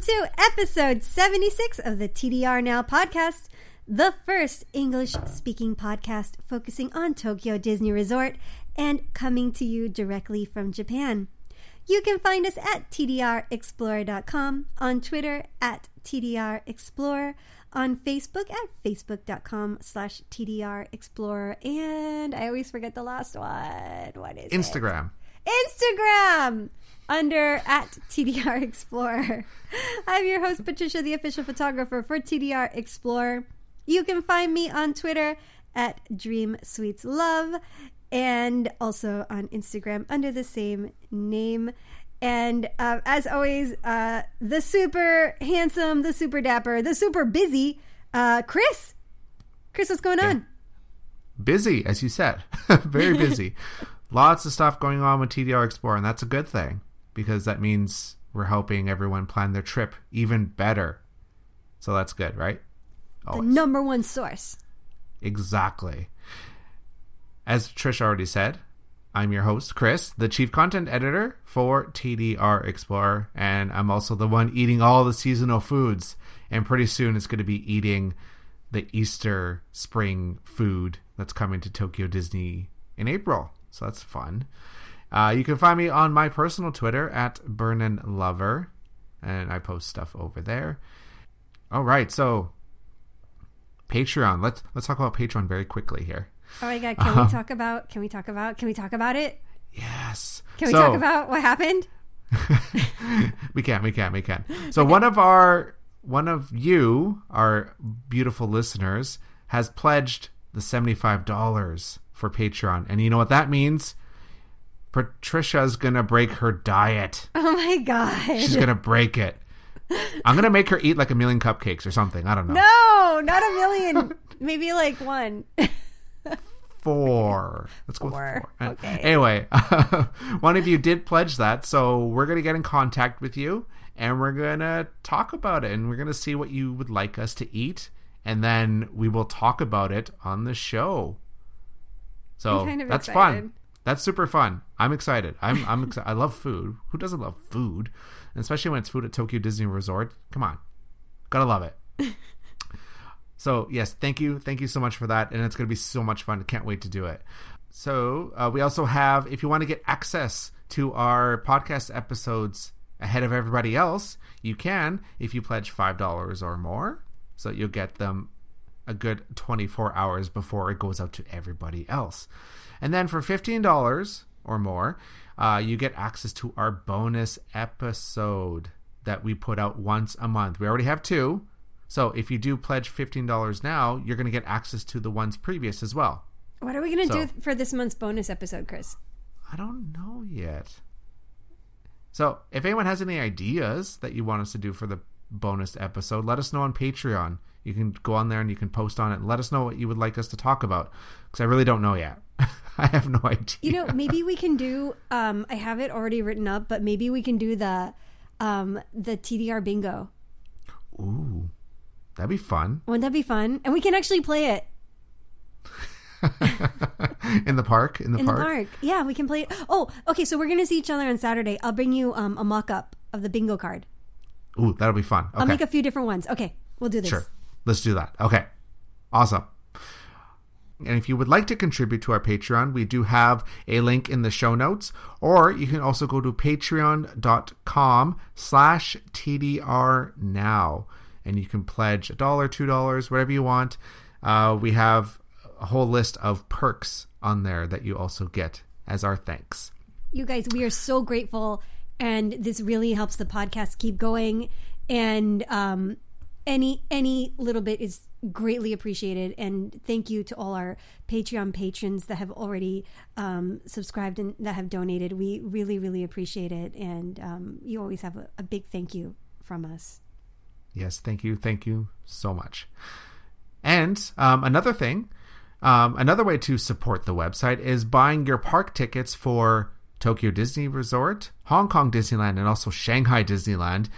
Welcome to episode 76 of the TDR Now podcast, the first English speaking podcast focusing on Tokyo Disney Resort and coming to you directly from Japan. You can find us at tdrexplorer.com, on Twitter at tdrexplorer, on Facebook at facebook.com slash tdrexplorer, and I always forget the last one. What is it? Instagram. Instagram. Under at TDR Explorer. I'm your host, Patricia, the official photographer for TDR Explorer. You can find me on Twitter at Dream Sweets Love and also on Instagram under the same name. And uh, as always, uh, the super handsome, the super dapper, the super busy uh, Chris. Chris, what's going on? Busy, as you said. Very busy. Lots of stuff going on with TDR Explorer, and that's a good thing because that means we're helping everyone plan their trip even better. So that's good, right? The number one source. Exactly. As Trish already said, I'm your host, Chris, the chief content editor for TDR Explorer, and I'm also the one eating all the seasonal foods. And pretty soon it's going to be eating the Easter spring food that's coming to Tokyo Disney in April. So that's fun. Uh, you can find me on my personal Twitter at Burnin Lover, and I post stuff over there. All right, so Patreon. Let's let's talk about Patreon very quickly here. Oh my god, can we talk about can we talk about can we talk about it? Yes. Can we So- talk about what happened? we can, we can, we can. So one of our one of you, our beautiful listeners, has pledged the seventy-five dollars for Patreon, and you know what that means? Patricia's gonna break her diet. Oh my god. She's gonna break it. I'm gonna make her eat like a million cupcakes or something. I don't know. No, not a million. Maybe like one. Four. Let's go Four. four. Uh, Okay. Anyway, one of you did pledge that, so we're gonna get in contact with you and we're gonna talk about it and we're gonna see what you would like us to eat, and then we will talk about it on the show. So kind of that's excited. fun. That's super fun. I'm excited. I'm I'm excited. I love food. Who doesn't love food? And especially when it's food at Tokyo Disney Resort. Come on, gotta love it. So yes, thank you, thank you so much for that, and it's going to be so much fun. Can't wait to do it. So uh, we also have, if you want to get access to our podcast episodes ahead of everybody else, you can if you pledge five dollars or more. So you'll get them a good twenty four hours before it goes out to everybody else. And then for fifteen dollars or more, uh, you get access to our bonus episode that we put out once a month. We already have two. So if you do pledge fifteen dollars now, you're going to get access to the ones previous as well. What are we gonna So- do for this month's bonus episode, Chris? I don't know yet. So if anyone has any ideas that you want us to do for the bonus episode, let us know on Patreon. You can go on there and you can post on it and let us know what you would like us to talk about because I really don't know yet. I have no idea. You know, maybe we can do um I have it already written up, but maybe we can do the um the TDR bingo. Ooh, that'd be fun Wouldn't that be fun? And we can actually play it in the park. In the in park. the park. Yeah, we can play it. Oh, okay, so we're gonna see each other on Saturday. I'll bring you um a mock up of the bingo card. Ooh, that'll be fun. Okay, I'll make a few different ones. Okay, we'll do this. Sure. Let's do that. Okay. Awesome. And if you would like to contribute to our Patreon, we do have a link in the show notes. Or you can also go to patreon.com slash TDR now. And you can pledge a dollar, two dollars, whatever you want. Uh, we have a whole list of perks on there that you also get as our thanks. You guys, we are so grateful, and this really helps the podcast keep going. And um, any any little bit is greatly appreciated. And thank you to all our Patreon patrons that have already um, subscribed and that have donated. We really, really appreciate it. And um, you always have a, a big thank you from us. Yes, thank you, thank you so much. And um, another thing, um, another way to support the website is buying your park tickets for Tokyo Disney Resort, Hong Kong Disneyland, and also Shanghai Disneyland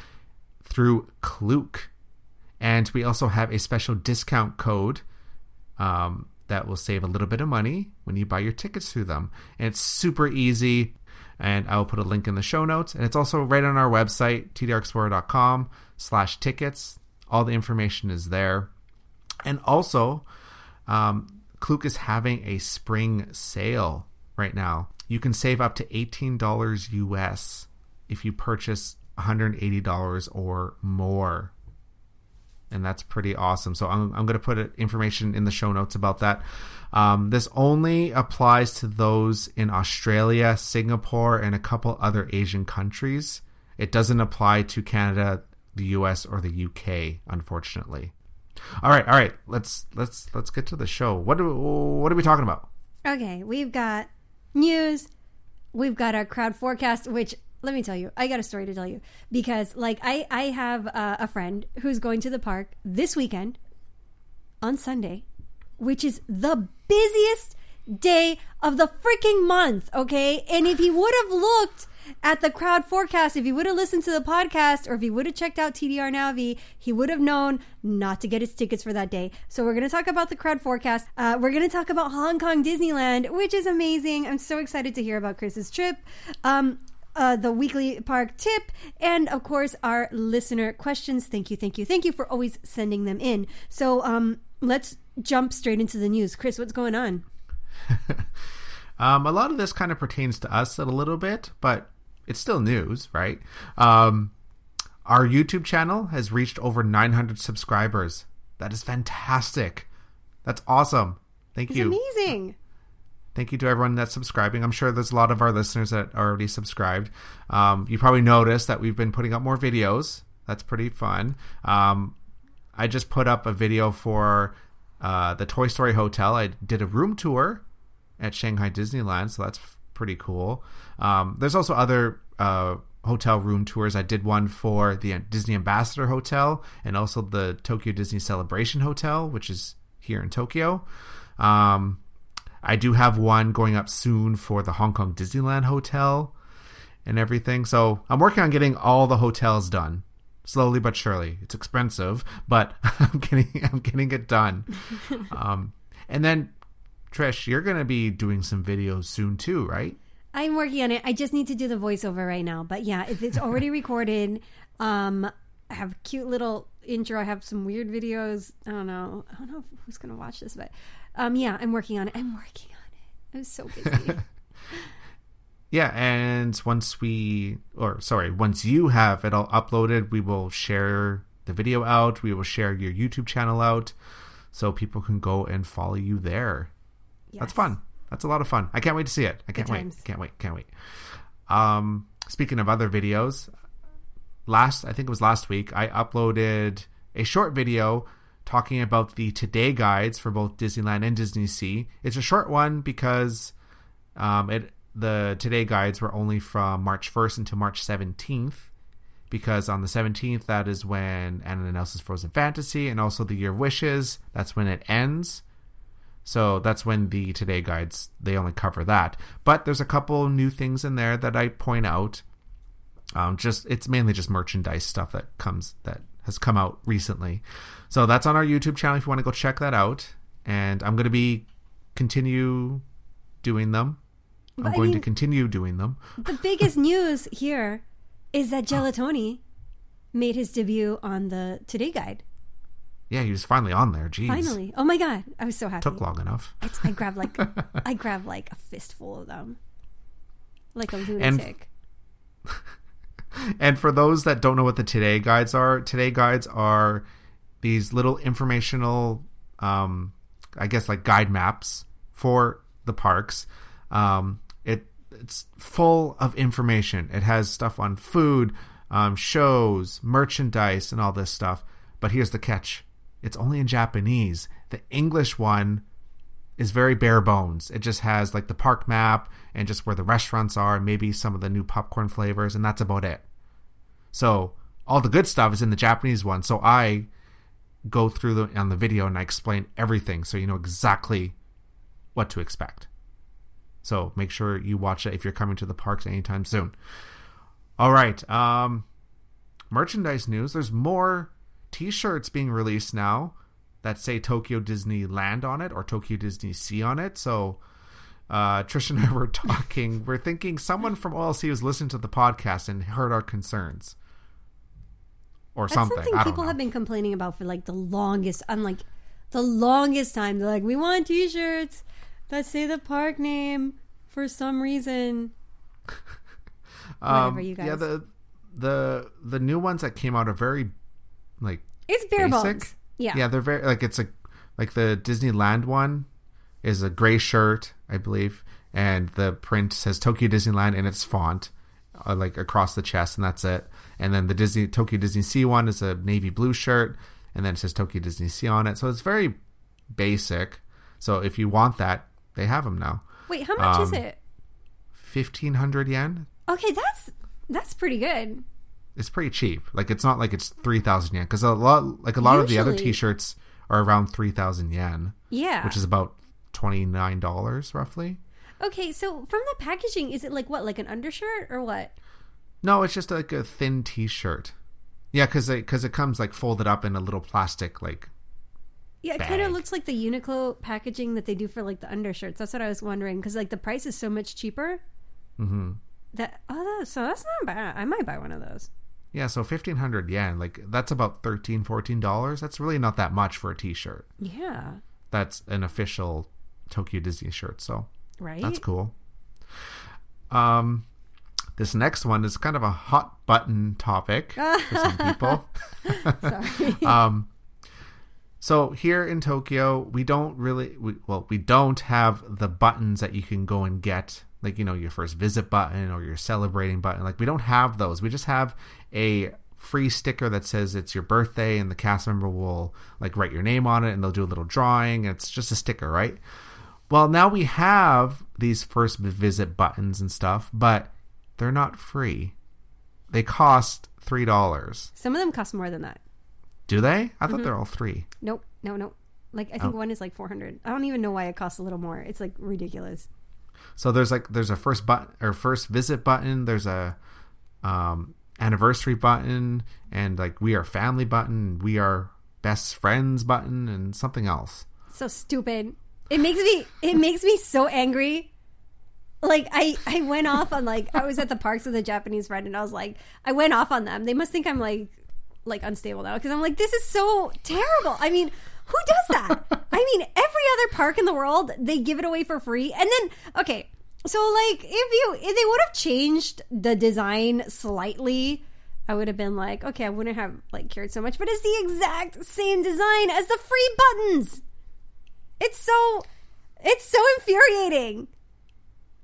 through Klook. And we also have a special discount code um, that will save a little bit of money when you buy your tickets through them. And it's super easy. And I will put a link in the show notes. And it's also right on our website, tdrexplorer.com slash tickets. All the information is there. And also, um, is having a spring sale right now. You can save up to $18 US if you purchase $180 or more. And that's pretty awesome. So I'm, I'm going to put information in the show notes about that. Um, this only applies to those in Australia, Singapore, and a couple other Asian countries. It doesn't apply to Canada, the US, or the UK, unfortunately. All right, all right. Let's let's let's get to the show. What do what are we talking about? Okay, we've got news. We've got our crowd forecast, which let me tell you, I got a story to tell you because, like, I I have uh, a friend who's going to the park this weekend on Sunday, which is the busiest day of the freaking month. Okay, and if he would have looked at the crowd forecast, if he would have listened to the podcast or if he would have checked out TDR Navi, he would have known not to get his tickets for that day. So we're going to talk about the crowd forecast. Uh, we're going to talk about Hong Kong Disneyland, which is amazing. I'm so excited to hear about Chris's trip. Um, uh, the weekly park tip, and of course, our listener questions. Thank you, thank you, thank you for always sending them in. So, um, let's jump straight into the news. Chris, what's going on? um, a lot of this kind of pertains to us a little bit, but it's still news, right? Um, our YouTube channel has reached over 900 subscribers. That is fantastic. That's awesome. Thank it's you. Amazing. Thank you to everyone that's subscribing. I'm sure there's a lot of our listeners that are already subscribed. Um, you probably noticed that we've been putting up more videos. That's pretty fun. Um, I just put up a video for uh, the Toy Story Hotel. I did a room tour at Shanghai Disneyland, so that's pretty cool. Um, there's also other uh, hotel room tours. I did one for the Disney Ambassador Hotel and also the Tokyo Disney Celebration Hotel, which is here in Tokyo. Um, I do have one going up soon for the Hong Kong Disneyland Hotel and everything. So I'm working on getting all the hotels done. Slowly but surely. It's expensive, but I'm getting I'm getting it done. um, and then Trish, you're going to be doing some videos soon too, right? I'm working on it. I just need to do the voiceover right now. But yeah, if it's already recorded, um, I have cute little intro. I have some weird videos. I don't know. I don't know who's going to watch this, but um, yeah, I'm working on it. I'm working on it. I'm so busy. yeah, and once we, or sorry, once you have it all uploaded, we will share the video out. We will share your YouTube channel out so people can go and follow you there. Yes. That's fun. That's a lot of fun. I can't wait to see it. I can't Good wait. Times. Can't wait. Can't wait. Um, speaking of other videos, last I think it was last week, I uploaded a short video talking about the today guides for both Disneyland and Disney Sea. It's a short one because um, it the today guides were only from March 1st until March 17th. Because on the 17th, that is when Anna and Elsa's Frozen Fantasy and also the Year of Wishes. That's when it ends. So that's when the today guides they only cover that. But there's a couple new things in there that I point out. Um, just it's mainly just merchandise stuff that comes that has come out recently. So that's on our YouTube channel if you want to go check that out. And I'm going to be continue doing them. I'm going I mean, to continue doing them. The biggest news here is that Gelatoni made his debut on the Today Guide. Yeah, he was finally on there. Jeez. Finally. Oh my god. I was so happy. Took long enough. I, I grabbed like I grabbed like a fistful of them. Like a lunatic. And, and for those that don't know what the today guides are, today guides are these little informational, um, I guess, like guide maps for the parks. Um, it it's full of information. It has stuff on food, um, shows, merchandise, and all this stuff. But here's the catch: it's only in Japanese. The English one is very bare bones. It just has like the park map and just where the restaurants are, and maybe some of the new popcorn flavors, and that's about it. So all the good stuff is in the Japanese one. So I go through the on the video and I explain everything, so you know exactly what to expect. So make sure you watch it if you're coming to the parks anytime soon. All right. Um, merchandise news. There's more T-shirts being released now that say Tokyo Disneyland on it or Tokyo Disney Sea on it. So uh, Trish and I were talking. we're thinking someone from OLC was listening to the podcast and heard our concerns or That's something. something people know. have been complaining about for like the longest. I'm like the longest time. They're like, we want T-shirts that say the park name for some reason. Whatever, you guys. Um, Yeah, the the the new ones that came out are very like It's bare basic. bones. Yeah. Yeah, they're very like it's a like the Disneyland one is a gray shirt, I believe, and the print says Tokyo Disneyland in its font, uh, like across the chest, and that's it. And then the Disney Tokyo Disney Sea one is a navy blue shirt, and then it says Tokyo Disney Sea on it. So it's very basic. So if you want that, they have them now. Wait, how much is Um, it? Fifteen hundred yen. Okay, that's that's pretty good. It's pretty cheap. Like it's not like it's three thousand yen because a lot like a lot of the other T-shirts are around three thousand yen. Yeah. which is about twenty nine dollars roughly. okay, so from the packaging, is it like what, like an undershirt or what? No, it's just like a thin T-shirt. Yeah, because it because it comes like folded up in a little plastic like. Yeah, it kind of looks like the Uniqlo packaging that they do for like the undershirts. That's what I was wondering because like the price is so much cheaper. Mm-hmm. That oh, that, so that's not bad. I might buy one of those. Yeah, so fifteen hundred yen, like that's about 13 dollars. That's really not that much for a T-shirt. Yeah, That's an official Tokyo Disney shirt, so right. that's cool. Um, this next one is kind of a hot button topic for some people. Sorry. um, so here in Tokyo, we don't really, we, well, we don't have the buttons that you can go and get, like you know, your first visit button or your celebrating button. Like we don't have those. We just have a free sticker that says it's your birthday, and the cast member will like write your name on it, and they'll do a little drawing. It's just a sticker, right? Well, now we have these first visit buttons and stuff, but they're not free. They cost three dollars. Some of them cost more than that. Do they? I thought Mm-hmm. they're all three. Nope, no, no. Like I Oh. think one is like four hundred. I don't even know why it costs a little more. It's like ridiculous. So there's like there's a first button or first visit button. There's a um, anniversary button and like we are family button. We are best friends button and something else. So stupid. It makes me it makes me so angry. Like I I went off on like I was at the parks with a Japanese friend and I was like I went off on them. They must think I'm like like unstable now because I'm like this is so terrible. I mean, who does that? I mean, every other park in the world they give it away for free. And then okay, so like if you if they would have changed the design slightly, I would have been like, okay, I wouldn't have like cared so much, but it's the exact same design as the free buttons. It's so it's so infuriating.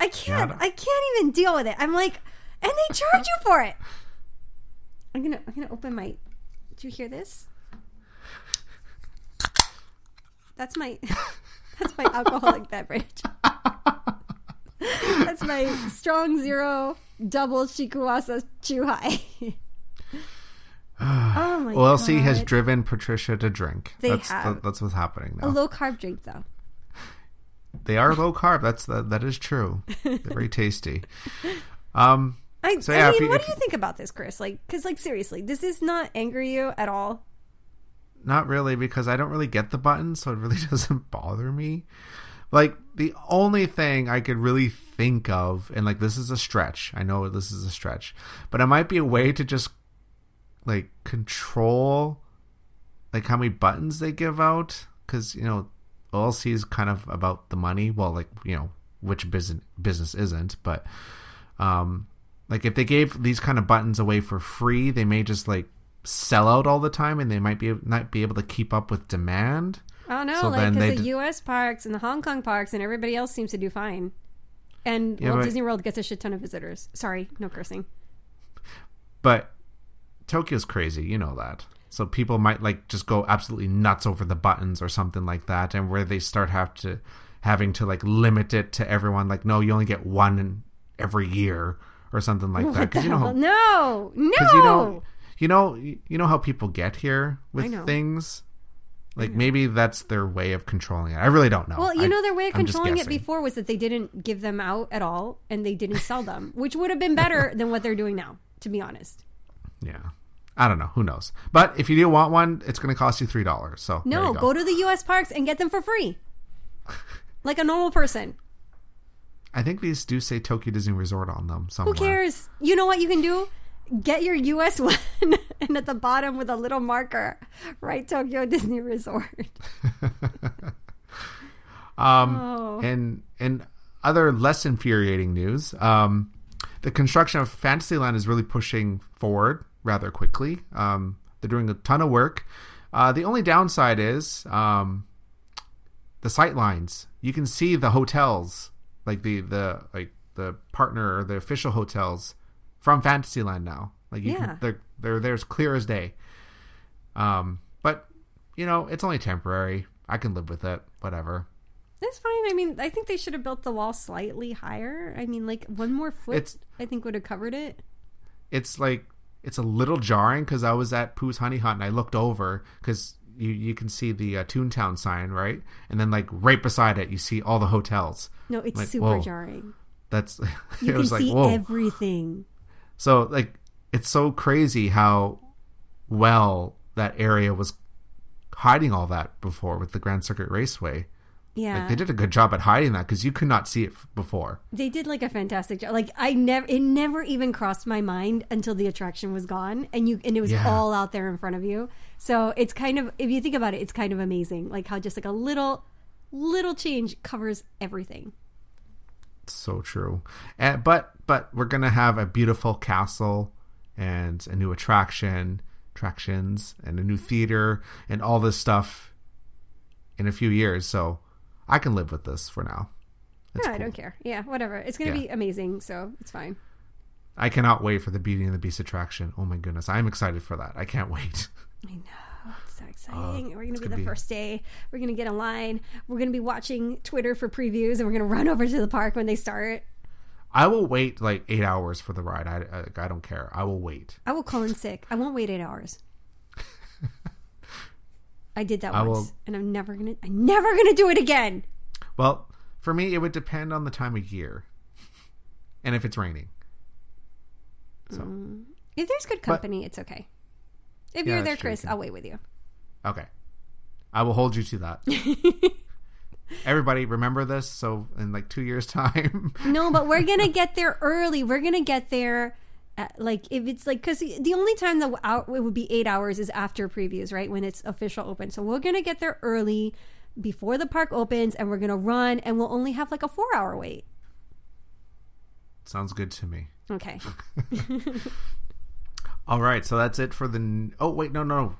I can't. I can't even deal with it. I'm like and they charge you for it. I'm gonna I'm gonna open my do you hear this? That's my that's my alcoholic beverage. that's my strong zero double shikuwasa chuhai. oh my god! OLC has driven Patricia to drink. They that's have. that's what's happening now. a low carb drink though. they are low carb. That's that, that is true. They're very tasty. Um, I, So, yeah, if mean, you- what do you think about this, Chris? Like, because, like, seriously, does this not anger you at all? Not really, because I don't really get the button, so it really doesn't bother me. Like the only thing I could really think of, and like this is a stretch. I know this is a stretch, but it might be a way to just like control like how many buttons they give out, because you know OLC is kind of about the money. Well, like you know which business business isn't, but um, like if they gave these kind of buttons away for free, they may just like sell out all the time, and they might be not be able to keep up with demand. Oh, I don't know, So like, because the d- U.S. parks and the Hong Kong parks and everybody else seems to do fine. And Yeah, Walt but- Disney World gets a shit ton of visitors. Sorry, no cursing. But Tokyo's crazy, you know that. So people might like just go absolutely nuts over the buttons or something like that, and where they start have to having to like limit it to everyone. Like, no, you only get one every year or something like that. Because you know, how, no, no. you know, you know, you know how people get here with things. Like hmm. maybe that's their way of controlling it. I really don't know. Well, you I- know, their way of I'm controlling it before was that they didn't give them out at all and they didn't sell them, which would have been better than what they're doing now, to be honest. Yeah, I don't know. Who knows? But if you do want one, it's going to cost you three dollars. So No, go. go. to the U.S. parks and get them for free, like a normal person. I think these do say Tokyo Disney Resort on them Somewhere. Who cares? You know what you can do? Get your U.S. one, and at the bottom with a little marker, write Tokyo Disney Resort. Um, Oh. and and other less infuriating news, um, the construction of Fantasyland is really pushing forward rather quickly. Um, they're doing a ton of work. Uh, the only downside is um, the sight lines. You can see the hotels, like the the like the partner or the official hotels from Fantasyland now. Like you Yeah. can, they're they're there's clear as day. Um, but you know it's only temporary. I can live with it. Whatever. That's fine. I mean, I think they should have built the wall slightly higher. I mean, like one more foot, It's- I think would have covered it. it's like it's a little jarring because I was at Pooh's Honey Hunt and I looked over because you you can see the uh, Toontown sign right, and then like right beside it you see all the hotels. No, it's Like, super whoa. jarring. That's You it can was like see whoa. everything. So like it's so crazy how well that area was hiding all that before with the Grand Circuit Raceway. Yeah, Like they did a good job at hiding that because you could not see it before. They did like a fantastic job. Like I never, it never even crossed my mind until the attraction was gone, and you and it was Yeah. all out there in front of you. So it's kind of, if you think about it, it's kind of amazing, like how just like a little, little change covers everything. So true. Uh, but but we're gonna have a beautiful castle and a new attraction, attractions, and a new theater, and all this stuff in a few years. So I can live with this for now. It's Yeah, I don't care. Yeah, whatever. It's gonna Yeah. be amazing, so it's fine. I cannot wait for the Beauty and the Beast attraction. Oh my goodness, I'm excited for that. I can't wait. I know. Oh, it's so exciting. Oh, we're going to be the be- first day. We're going to get a line. We're going to be watching Twitter for previews and we're going to run over to the park when they start. I will wait like eight hours for the ride. I, I, I don't care. I will wait. I will call in sick. I won't wait eight hours. I did that I once, will- and I'm never gonna. I'm never gonna do it again. Well, for me, it would depend on the time of year and if it's raining. So mm. If there's good company, it's okay. If Yeah, you're there, that's true. Chris, I'll wait with you. Okay. I will hold you to that. Everybody, remember this. So, in like two years' time, No, but we're gonna get there early. We're gonna get there. At, like if it's like because the only time that out it would be eight hours is after previews, right? When it's official open. So we're gonna get there early before the park opens, and we're gonna run, and we'll only have like a four hour wait. sounds good to me. Okay. All right, so that's it for the. Oh wait, no, no.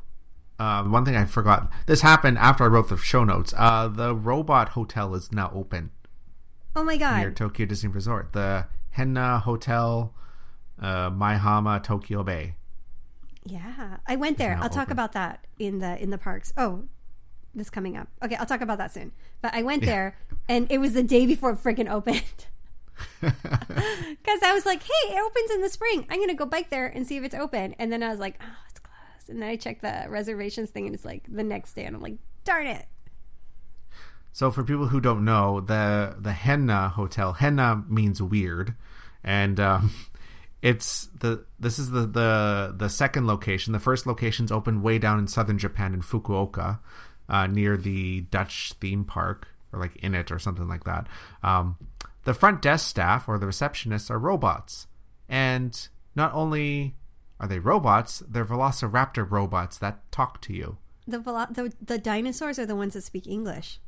Uh, one thing I forgot. This happened after I wrote the show notes. Uh, the robot hotel is now open Oh my god! near. Tokyo Disney Resort. The Henn na Hotel, uh, Maihama, Tokyo Bay. Yeah, I went there. I'll talk about that in the in the parks. Oh, this coming up. Okay, I'll talk about that soon. But I went there, and it was the day before it freaking opened. Because I was like, "Hey, it opens in the spring. I'm gonna go bike there and see if it's open." And then I was like, "Oh, it's closed." And then I checked the reservations thing, and it's like the next day, and I'm like, "Darn it!" So for people who don't know, the the Henn na Hotel, Henn na means weird, and um, it's the this is the, the the second location. The first location's opened way down in southern Japan in Fukuoka, uh, near the Dutch theme park, or like in it or something like that. Um, the front desk staff or the receptionists are robots, and not only are they robots, they're Velociraptor robots that talk to you. The velo- the the dinosaurs are the ones that speak English.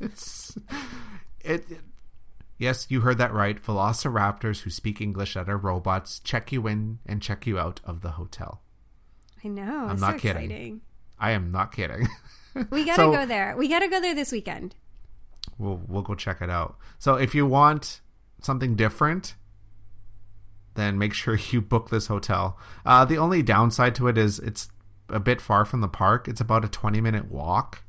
it's it, it- yes you heard that right velociraptors who speak english that are robots check you in and check you out of the hotel I know. I'm not so kidding. exciting. i am not kidding We gotta So- go there. We gotta go there this weekend. We'll we'll go check it out so if you want something different then make sure you book this hotel uh, the only downside to it is it's a bit far from the park. It's about a 20 minute walk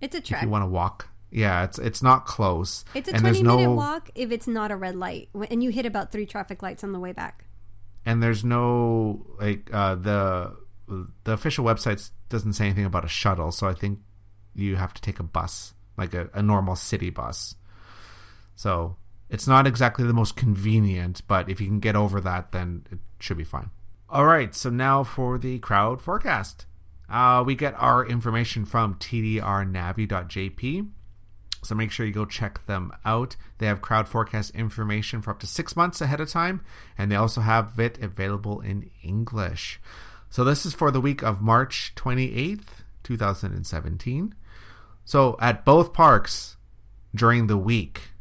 It's a if you want to walk. Yeah, it's it's not close. It's a and 20 minute no, walk if it's not a red light. And you hit about three traffic lights on the way back. and there's no like uh, the the official website doesn't say anything about a shuttle, so I think you have to take a bus, like a, a normal city bus. So it's not exactly the most convenient, but if you can get over that, then it should be fine. All right, so now for the crowd forecast. Uh, we get our information from tdrnavi.jp. So make sure you go check them out. They have crowd forecast information for up to six months ahead of time, and they also have it available in English. So this is for the week of March 28th, 2017. So at both parks during the week,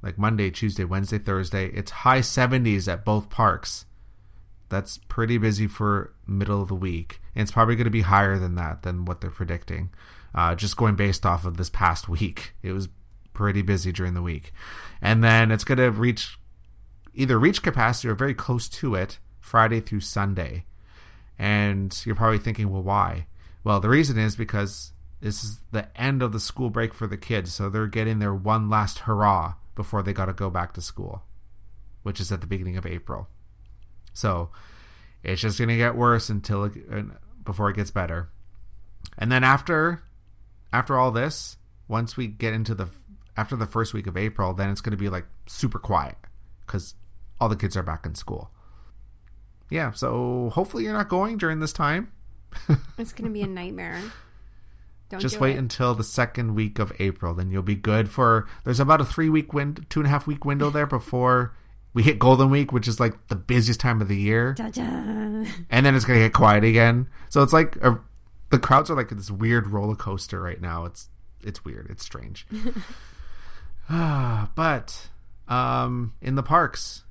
like Monday, Tuesday, Wednesday, Thursday, it's high 70s at both parks. That's pretty busy for middle of the week. And it's probably going to be higher than that, than what they're predicting. Uh, just going based off of this past week. It was pretty busy during the week. And then it's going to reach either reach capacity or very close to it Friday through Sunday. And you're probably thinking, well, why? Well, the reason is because this is the end of the school break for the kids. So they're getting their one last hurrah before they got to go back to school, which is at the beginning of April. So it's just going to get worse until it, before it gets better. And then after after all this, once we get into the after the first week of April, then it's going to be like super quiet cuz all the kids are back in school. Yeah, so hopefully you're not going during this time. It's going to be a nightmare. Don't Just wait it. until the second week of April, then you'll be good for. There's about a three week wind, two and a half week window there before we hit Golden Week, which is like the busiest time of the year, Da-da. and then it's gonna get quiet again. So it's like a, the crowds are like this weird roller coaster right now. It's it's weird. It's strange. Ah, but um, in the parks,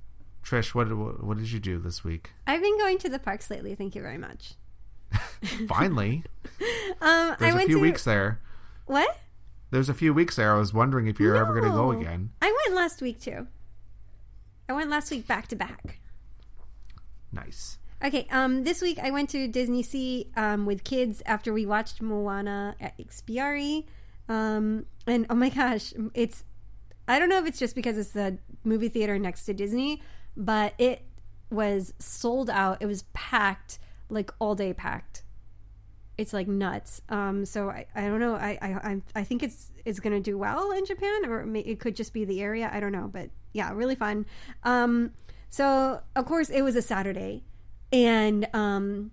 Trish, what, what what did you do this week? I've been going to the parks lately. Thank you very much. Finally, Um, there's I a went few to weeks there. what? There's a few weeks there. I was wondering if you're ever going to go again. I went last week too. I went last week back to back. Nice. Okay, um, this week I went to Disney Sea um, with kids after we watched Moana at Ikspiari. Um, and oh my gosh, it's I don't know if it's just because it's the movie theater next to Disney, but it was sold out. It was packed, like all day packed. It's like nuts. Um, so I, I don't know. I, I I- think it's it's gonna do well in Japan, or it could just be the area. I don't know, but yeah, really fun. Um, so of course it was a Saturday, and um,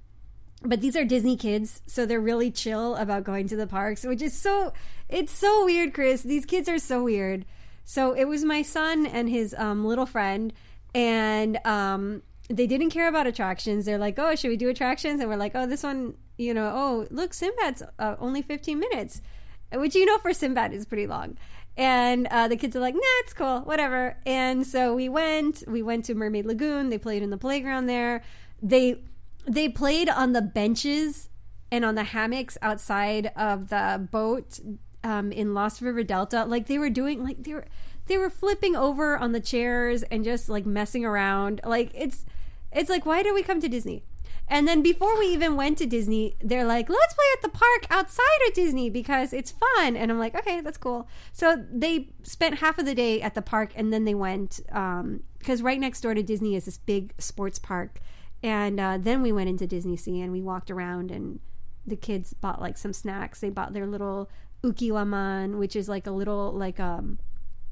but these are Disney kids, so they're really chill about going to the parks, which is so it's so weird, Chris. These kids are so weird. So it was my son and his um, little friend, and um, they didn't care about attractions. They're like, "Oh, should we do attractions?" And we're like, "Oh, this one, you know, oh, look, Sinbad's uh, only 15 minutes," which you know for Sinbad is pretty long. And uh, the kids are like, "Nah, it's cool, whatever." And so we went. We went to Mermaid Lagoon. They played in the playground there. They they played on the benches and on the hammocks outside of the boat um, in Lost River Delta. Like they were doing, like they were they were flipping over on the chairs and just like messing around. Like it's it's like why did we come to Disney? And then before we even went to Disney, they're like, let's play at the park outside of Disney because it's fun. And I'm like, okay, that's cool. So they spent half of the day at the park and then they went, because right next door to Disney is this big sports park. And uh, then we went into Disney Sea and we walked around and the kids bought like some snacks. They bought their little ukiwaman, which is like a little, like, um,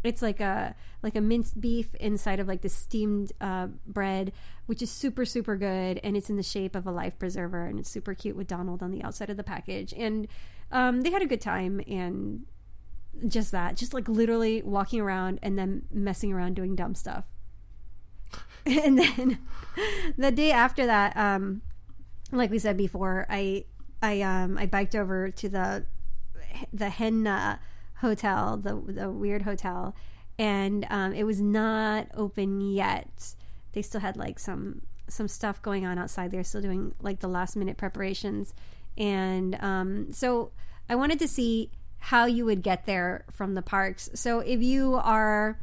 it's like a like a minced beef inside of like the steamed uh, bread, which is super super good, and it's in the shape of a life preserver, and it's super cute with Donald on the outside of the package. And um, they had a good time, and just that, just like literally walking around and then messing around doing dumb stuff. and then the day after that, um, like we said before, I I um I biked over to the the Henn na hotel, the the weird hotel, and um, it was not open yet. They still had like some some stuff going on outside. They're still doing like the last minute preparations, and um, so I wanted to see how you would get there from the parks. So if you are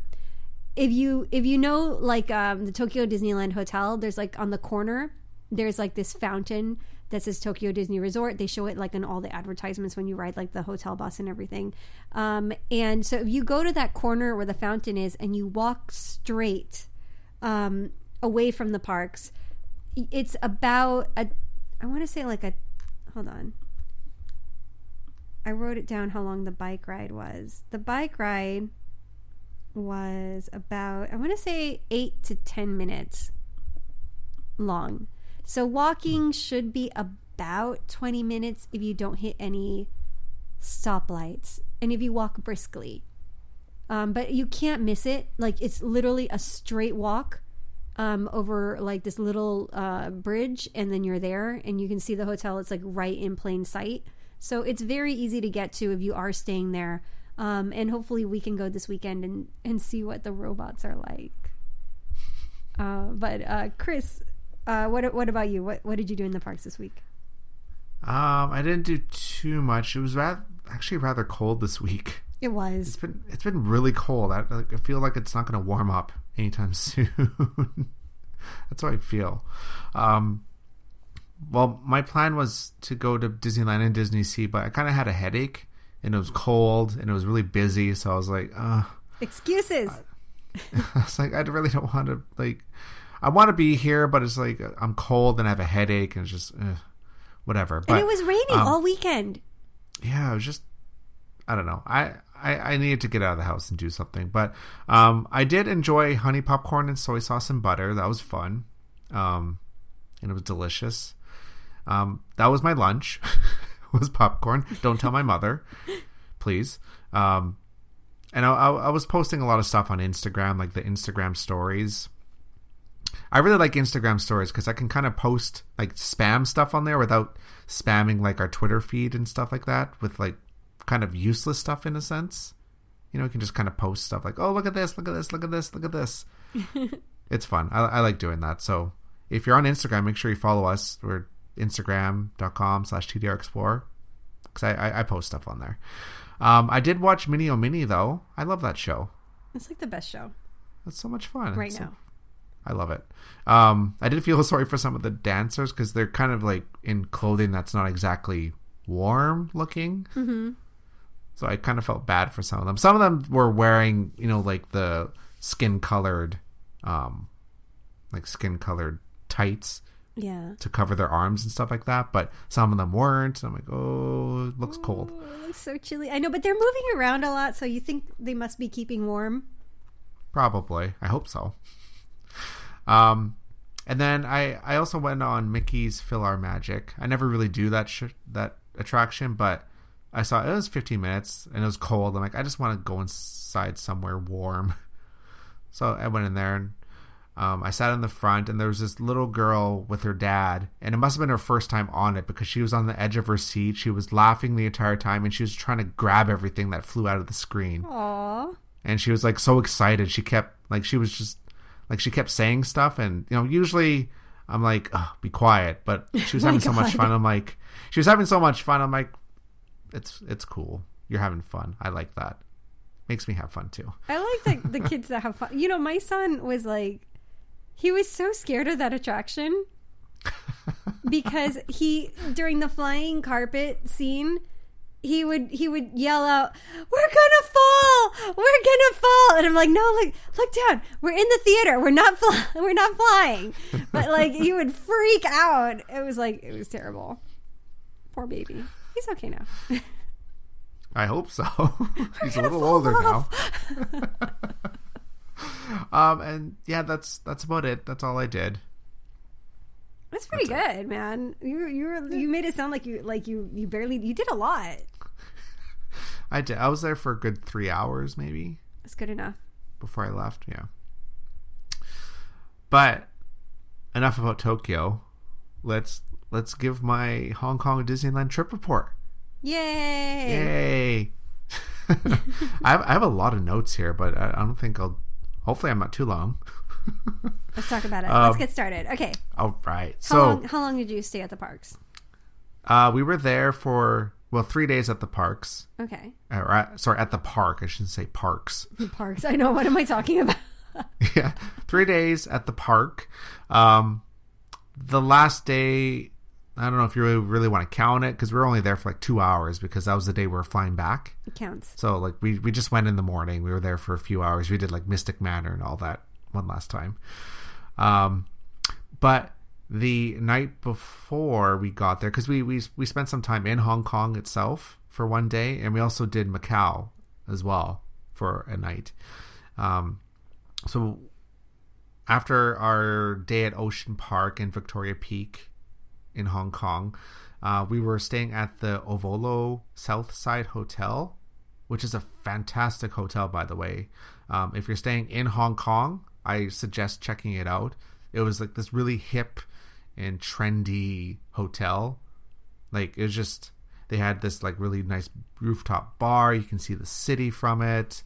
if you if you know like um, the Tokyo Disneyland Hotel, there's like on the corner there's like this fountain that says Tokyo Disney Resort. They show it like in all the advertisements when you ride like the hotel bus and everything. Um, and so if you go to that corner where the fountain is and you walk straight um, away from the parks, it's about a, I want to say like a, hold on. I wrote it down how long the bike ride was. The bike ride was about, I want to say eight to 10 minutes long. So walking should be about 20 minutes if you don't hit any stoplights and if you walk briskly. Um, but you can't miss it. Like it's literally a straight walk um, over like this little uh, bridge, and then you're there, and you can see the hotel. It's like right in plain sight. So it's very easy to get to if you are staying there. Um, and hopefully we can go this weekend and, and see what the robots are like. Uh, but uh, Chris, uh, what what about you? What what did you do in the parks this week? Um, I didn't do too much. It was rather, actually rather cold this week. It It's was. been it's been really cold. I, I feel like it's not going to warm up anytime soon. That's how I feel. Um, well, my plan was to go to Disneyland and Disney Sea, but I kind of had a headache, and it was cold, and it was really busy. So I was like, uh, Excuses. I was like, I really don't want to like. I want to be here, but it's like I'm cold and I have a headache, and it's just uh, whatever. But and it was raining um, all weekend. yeah, it was just I don't know. I, I I needed to get out of the house and do something, but um, I did enjoy honey popcorn and soy sauce and butter. That was fun, um, and it was delicious. Um, that was my lunch. was popcorn. Don't tell my mother, please. Um, and I, I, I was posting a lot of stuff on Instagram, like the Instagram stories. I really like Instagram stories because I can kind of post like spam stuff on there without spamming like our Twitter feed and stuff like that with like kind of useless stuff in a sense. You know, you can just kind of post stuff like, "Oh, look at this! Look at this! Look at this! Look at this!" it's fun. I, I like doing that. So if you're on Instagram, make sure you follow us. We're instagram.com slash TDR Explorer because I, I, I post stuff on there. Um, I did watch Mini O Mini though. I love that show. It's like the best show That's so much fun. right It's now. I love it. Um, I did feel sorry for some of the dancers because they're kind of like in clothing that's not exactly warm looking. Mm-hmm. So I kind of felt bad for some of them. Some of them were wearing, you know, like the skin colored, um, like skin colored tights Yeah. to cover their arms and stuff like that. But some of them weren't. And I'm like, oh, it looks cold. Oh, it looks so chilly. I know, but they're moving around a lot, so you think they must be keeping warm. Probably. I hope so. Um, and then I I also went on Mickey's PhilharMagic. I never really do that sh- that attraction, but I saw it was 15 minutes and it was cold. I'm like, I just want to go inside somewhere warm. So I went in there and um, I sat in the front, and there was this little girl with her dad, and it must have been her first time on it because she was on the edge of her seat. She was laughing the entire time, and she was trying to grab everything that flew out of the screen Aw. and she was like so excited. She kept like she was just like she kept saying stuff, and you know usually I'm like, oh, be quiet, but she was having so much fun. I'm like, she was having so much fun. I'm like, it's it's cool. You're having fun. I like that. Makes me have fun too. I like the, the kids that have fun. You know, my son was like, he was so scared of that attraction because he, during the flying carpet scene, he would he would yell out, "We're gonna fall! We're gonna fall!" And I'm like, "No, look, look down. We're in the theater. We're not fly- we're not flying." But like, he would freak out. It was like it was terrible. Poor baby. He's okay now. I hope so. He's a little fall older now. um, and yeah, that's that's about it. That's all I did. That's pretty good, man. You you were, you made it sound like you like you you barely you did a lot. I did. I was there for a good three hours, maybe. It's good enough. before I left. Yeah. But enough about Tokyo. Let's let's give my Hong Kong Disneyland trip report. Yay! Yay! I have I have a lot of notes here, but I, I don't think I'll. Hopefully, I'm not too long. Let's talk about it. Um, Let's get started. Okay. All right. How So long how long did you stay at the parks? uh, we were there for well three days at the parks. Okay. Uh, or at, sorry, at the park. I shouldn't say parks. The parks. I know. What am I talking about? yeah, three days at the park. Um, the last day, I don't know if you really, really want to count it because we were only there for like two hours because that was the day we were flying back. It counts. So like we we just went in the morning. We were there for a few hours. We did like Mystic Manor and all that one last time. Um, but the night before we got there, because we, we we spent some time in Hong Kong itself for one day, and we also did Macau as well for a night. Um, so after our day at Ocean Park and Victoria Peak in Hong Kong, uh, we were staying at the Ovolo Southside Hotel, which is a fantastic hotel, by the way. Um, if you're staying in Hong Kong, I suggest checking it out. It was like this really hip and trendy hotel. Like it was just they had this like really nice rooftop bar. You can see the city from it.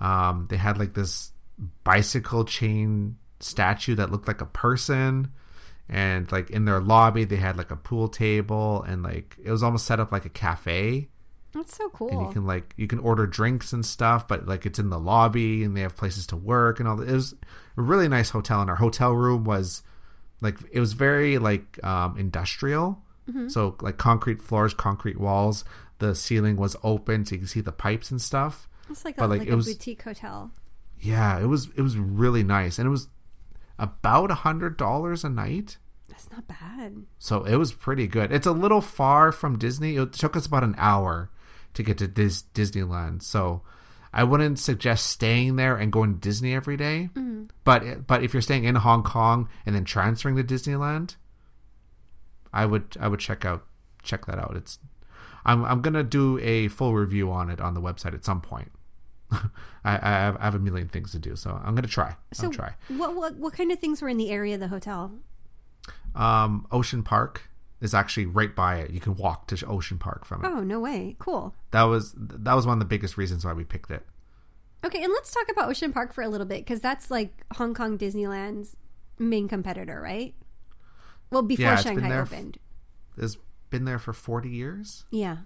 Um, they had like this bicycle chain statue that looked like a person and like in their lobby they had like a pool table and like it was almost set up like a cafe That's so cool. and you can like you can order drinks and stuff but like it's in the lobby and they have places to work and all that it was a really nice hotel and our hotel room was like it was very like um industrial. So like concrete floors concrete walls the ceiling was open so you can see the pipes and stuff. It's like a, but, like, like it a was- boutique hotel. yeah it was it was really nice. And it was about a hundred dollars a night. That's not bad. so it was pretty good. It's a little far from disney. It took us about an hour to get to Dis- disneyland. So i wouldn't suggest staying there and going to disney every day. but but if you're staying in hong kong and then transferring to disneyland i would i would check out check that out it's i'm, I'm gonna do a full review on it on the website at some point I, I, have, I have a million things to do, so I'm gonna try. So I'll try. what what what kind of things were in the area of the hotel? Um, Ocean Park is actually right by it. You can walk to Ocean Park from it. Oh, no way. Cool. That was that was one of the biggest reasons why we picked it. Okay, and let's talk about Ocean Park for a little bit because that's like Hong Kong Disneyland's main competitor, right? Well, before Yeah, Shanghai there f- opened. It's been there for 40 years. Yeah.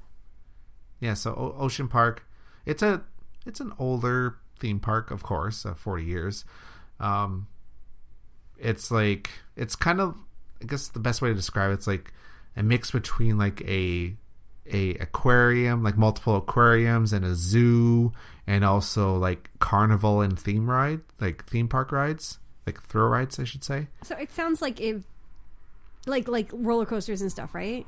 Yeah, so o- Ocean Park, it's a it's an older theme park, of course, uh, 40 years. Um, it's like it's kind of I guess the best way to describe it's like a mix between like a a aquarium, like multiple aquariums and a zoo and also like carnival and theme ride, like theme park rides, like thrill rides, I should say. So it sounds like if like like roller coasters and stuff, right?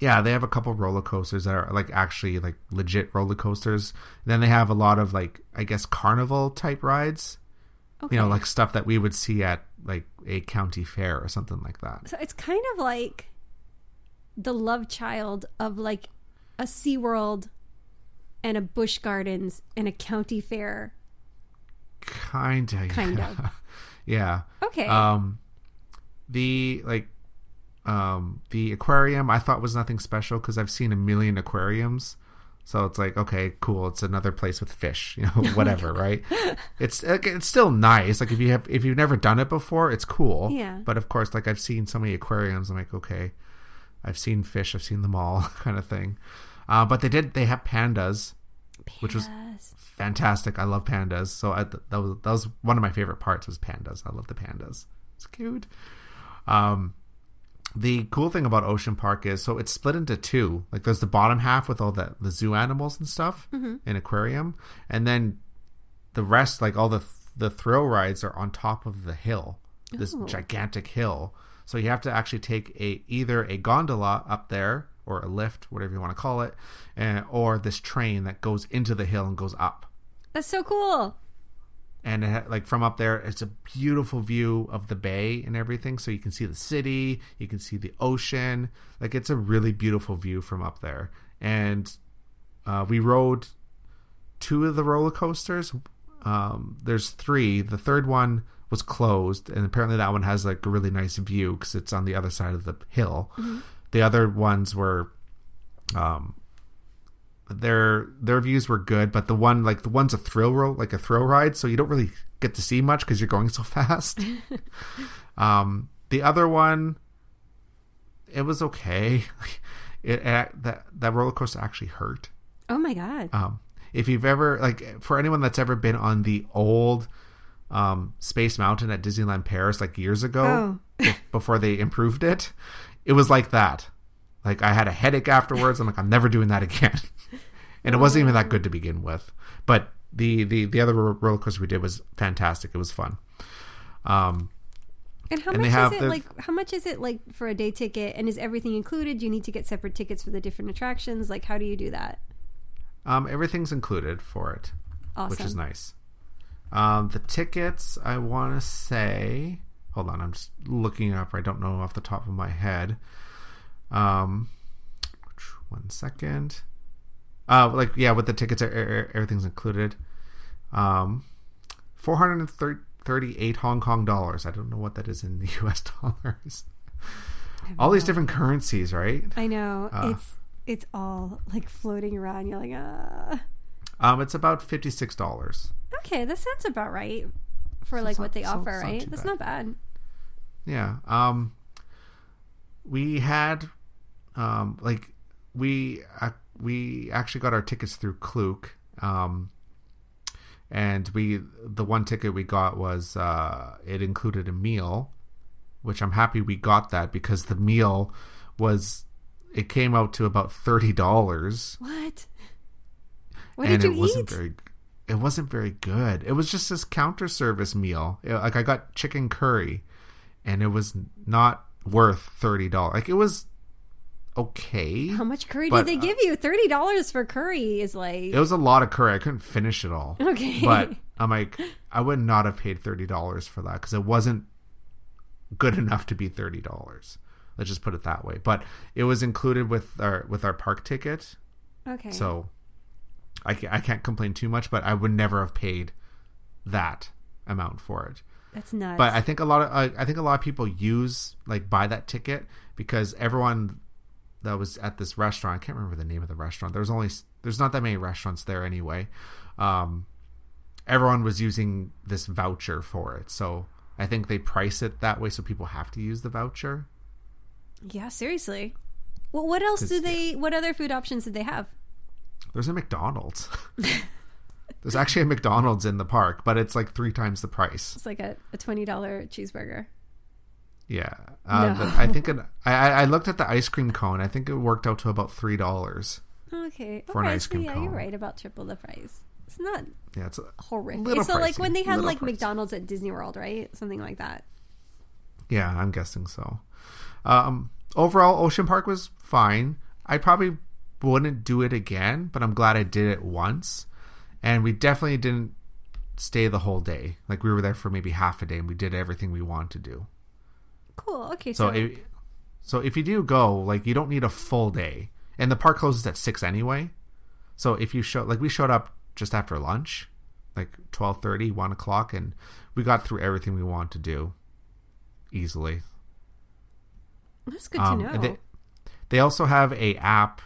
Yeah, they have a couple roller coasters that are like actually like legit roller coasters. then they have a lot of like I guess carnival type rides. Okay. You know, like stuff that we would see at like a county fair or something like that. so it's kind of like the love child of like a SeaWorld and a Busch Gardens and a county fair. Kinda. Kind yeah. of. yeah. Okay. Um the like um the aquarium I thought was nothing special because I've seen a million aquariums. So it's like okay, cool. It's another place with fish, you know, whatever, right? It's it's still nice. Like if you have if you've never done it before, it's cool. Yeah. But of course, like I've seen so many aquariums, I'm like okay, I've seen fish, I've seen them all, kind of thing. Uh, but they did they have pandas, which was fantastic. I love pandas. So I, that was that was one of my favorite parts was pandas. I love the pandas. It's cute. Um, the cool thing about Ocean Park is so it's split into two. Like there's the bottom half with all the the zoo animals and stuff mm-hmm. in aquarium, and then the rest, like all the the thrill rides, are on top of the hill. This Oh. gigantic hill. So you have to actually take a either a gondola up there or a lift, whatever you want to call it, and, or this train that goes into the hill and goes up That's so cool. And ha- like from up there it's a beautiful view of the bay and everything. So you can see the city you can see the ocean. Like it's a really beautiful view from up there. And uh, we rode two of the roller coasters. Um, there's three. The third one was closed and apparently that one has like a really nice view because it's on the other side of the hill. The other ones were um, their their views were good, but the one like the one's a thrill ro- like a thrill ride, so you don't really get to see much because you're going so fast. um, the other one, it was okay. It, it that that roller coaster actually hurt. Oh my god. Um, if you've ever like for anyone that's ever been on the old um, Space Mountain at Disneyland Paris like years ago Oh. be- before they improved it. It was like that. Like I had a headache afterwards. I'm like, I'm never doing that again. And it wasn't even that good to begin with. But the the the other roller coaster we did was fantastic. It was fun. Um, And how And much is it like? How much is it like for a day ticket? And is everything included? Do you need to get separate tickets for the different attractions? Like, how do you do that? um, everything's included for it, Awesome. which is nice. Um, the tickets, I want to say, hold on, I'm just looking up. I don't know off the top of my head. Um, one second. Uh, like yeah, with the tickets, everything's included. Um, four hundred and thirty-eight Hong Kong dollars. I don't know what that is in the U.S. dollars. All these different currencies, right? I know Ah. it's it's all like floating around. You're like, ah, Um, it's about fifty-six dollars. okay, that sounds about right for So like what not- they so offer, not right? too That's bad. not bad. Yeah. Um, we had, um, like we uh, we actually got our tickets through Klook. Um, and we the one ticket we got was uh, it included a meal, which I'm happy we got that because the meal was it came out to about thirty dollars. What? What and did you it eat? wasn't very it wasn't very good it was just this counter service meal It- like i got chicken curry and it was not worth $30 like it was okay How much curry but, did they uh, give you? Thirty dollars for curry is like it was a lot of curry i couldn't finish it all okay. but i'm like i would not have paid $30 for that because it wasn't good enough to be $30 let's just put it that way but it was included with our with our park ticket okay. So I, ca- I can't complain too much, but I would never have paid that amount for it. that's nuts. But I think a lot of I, I think a lot of people use like buy that ticket because everyone that was at this restaurant I can't remember the name of the restaurant. There's only there's not that many restaurants there anyway. Um, everyone was using this voucher for it, so I think they price it that way so people have to use the voucher. yeah, seriously. Well, what else do they? What other food options did they have? There's a McDonald's. There's actually a McDonald's in the park, but it's like three times the price. It's like a, a twenty dollar cheeseburger. Yeah, uh, No. I think it, I I looked at the ice cream cone. I think it worked out to about three dollars. Okay, For an ice cream so yeah, cone. you're right about triple the price. It's not Yeah, it's horrific. Little so like when they had like pricey. McDonald's at Disney World, right? Something like that. yeah, I'm guessing so. Um, overall, Ocean Park was fine. I probably wouldn't do it again, but I'm glad I did it once. And we definitely didn't stay the whole day. Like we were there for maybe half a day, and we did everything we wanted to do. Cool. Okay, So, so, if, so if you do go, like you don't need a full day, and the park closes at six anyway. So if you show, like we showed up just after lunch, like 12:30, 1 o'clock, and we got through everything we wanted to do easily. that's good Um, to know. They, they also have a app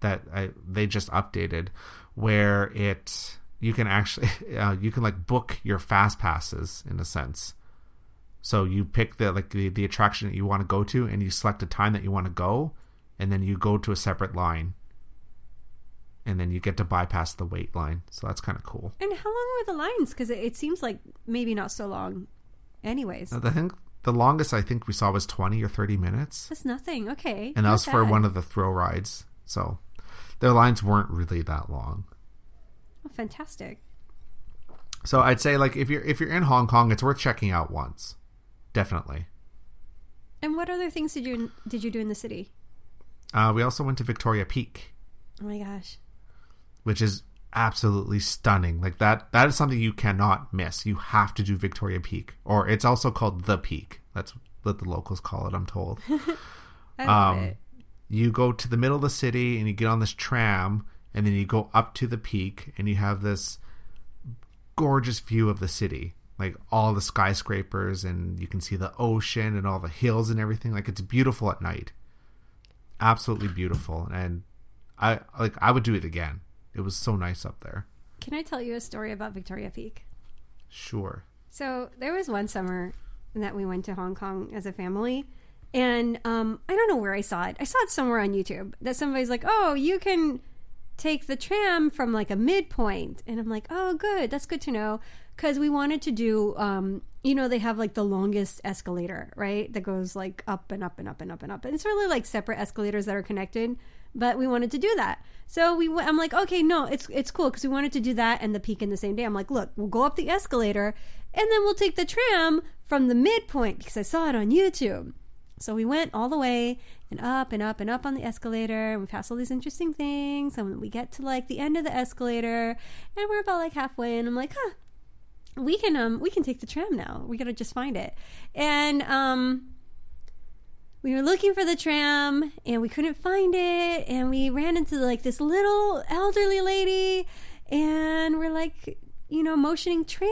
that I, they just updated where it you can actually uh, you can like book your fast passes in a sense. So you pick the like the, the attraction that you want to go to, and you select a time that you want to go, and then you go to a separate line, and then you get to bypass the wait line. So that's kind of cool. and how long were the lines? Because it, it seems like maybe not so long. Anyways, I think the longest I think we saw was twenty or thirty minutes. that's nothing. Okay, and that was for one of the thrill rides. So their lines weren't really that long. Oh, fantastic. So I'd say like if you're if you're in Hong Kong, it's worth checking out once, definitely. And what other things did you did you do in the city? Uh, we also went to Victoria Peak, Oh my gosh. which is absolutely stunning. Like that that is something you cannot miss. You have to do Victoria Peak, or it's also called the Peak. That's what the locals call it. I'm told. I love Um, it. you go to the middle of the city and you get on this tram and then you go up to the peak and you have this gorgeous view of the city like all the skyscrapers and you can see the ocean and all the hills and everything. Like it's beautiful at night. Absolutely beautiful. And i like i would do it again. It was so nice up there. Can I tell you a story about Victoria Peak? sure. So there was one summer that we went to Hong Kong as a family, and um, I don't know where I saw it. I saw it somewhere on YouTube that somebody's like, "Oh, you can take the tram from like a midpoint," and I'm like, "Oh, good, that's good to know." Because we wanted to do, um, you know, they have like the longest escalator, right? That goes like up and up and up and up and up. And it's really like separate escalators that are connected, but we wanted to do that. So we, I'm like, okay, no, it's it's cool because we wanted to do that and the peak in the same day. I'm like, look, we'll go up the escalator and then we'll take the tram from the midpoint because I saw it on YouTube. So we went all the way and up and up and up on the escalator. And we passed all these interesting things. And we get to like the end of the escalator, and we're about like halfway. And I'm like, huh, we can um we can take the tram now. We gotta just find it. And um we were looking for the tram and we couldn't find it and we ran into like this little elderly lady and we're like you know motioning tram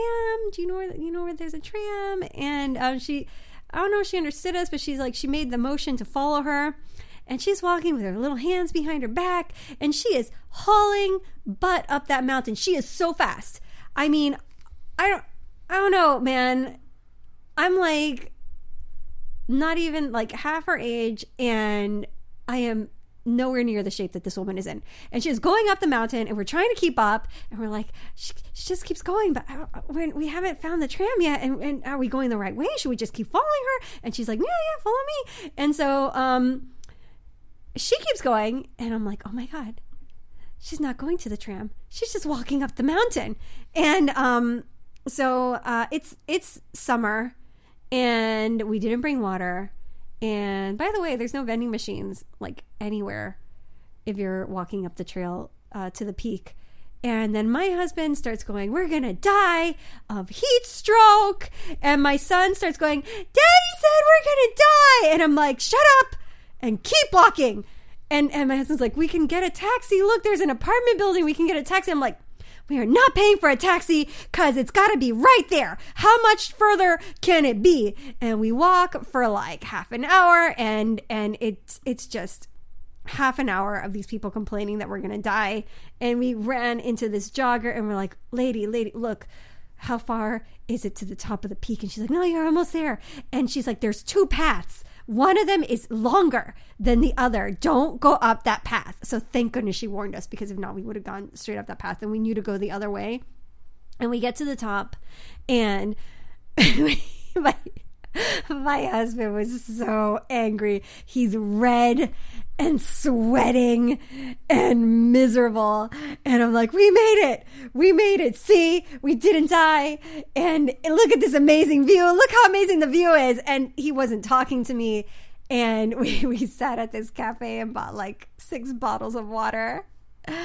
do you know where you know where there's a tram and um, she I don't know if she understood us, but she's like, she made the motion to follow her. And she's walking with her little hands behind her back, and she is hauling butt up that mountain. She is so fast. I mean, I don't, I don't know, man. I'm like not even like half her age, and I am nowhere near the shape that this woman is in. And she's going up the mountain, and we're trying to keep up, and we're like, she, she just keeps going, but when we haven't found the tram yet, and, and, are we going the right way? Should we just keep following her? And she's like, yeah, yeah, follow me. And so, um, she keeps going, and I'm like, oh my god, she's not going to the tram. She's just walking up the mountain, and um, so uh, it's it's summer, and we didn't bring water and by the way, there's no vending machines like anywhere if you're walking up the trail uh, to the peak. And then my husband starts going, We're to die of heat stroke. And my son starts going, Daddy said we're to die. And I'm like, Shut up and keep walking. And, and my husband's like, We can get a taxi. Look, there's an apartment building. We can get a taxi. I'm like, we are not paying for a taxi because it's got to be right there. How much further can it be? And we walk for like half an hour, and and it's it's just half an hour of these people complaining that we're gonna die. And we ran into this jogger, and we're like, "Lady, lady, look." How far is it to the top of the peak? And she's like, No, you're almost there. And she's like, There's two paths. One of them is longer than the other. Don't go up that path. So thank goodness she warned us because if not, we would have gone straight up that path and we knew to go the other way. And we get to the top and my, my husband was so angry. He's red and sweating and miserable. And I'm like, we made it. We made it. See, we didn't die. And look at this amazing view. Look how amazing the view is. And he wasn't talking to me. And we, we sat at this cafe and bought like six bottles of water. And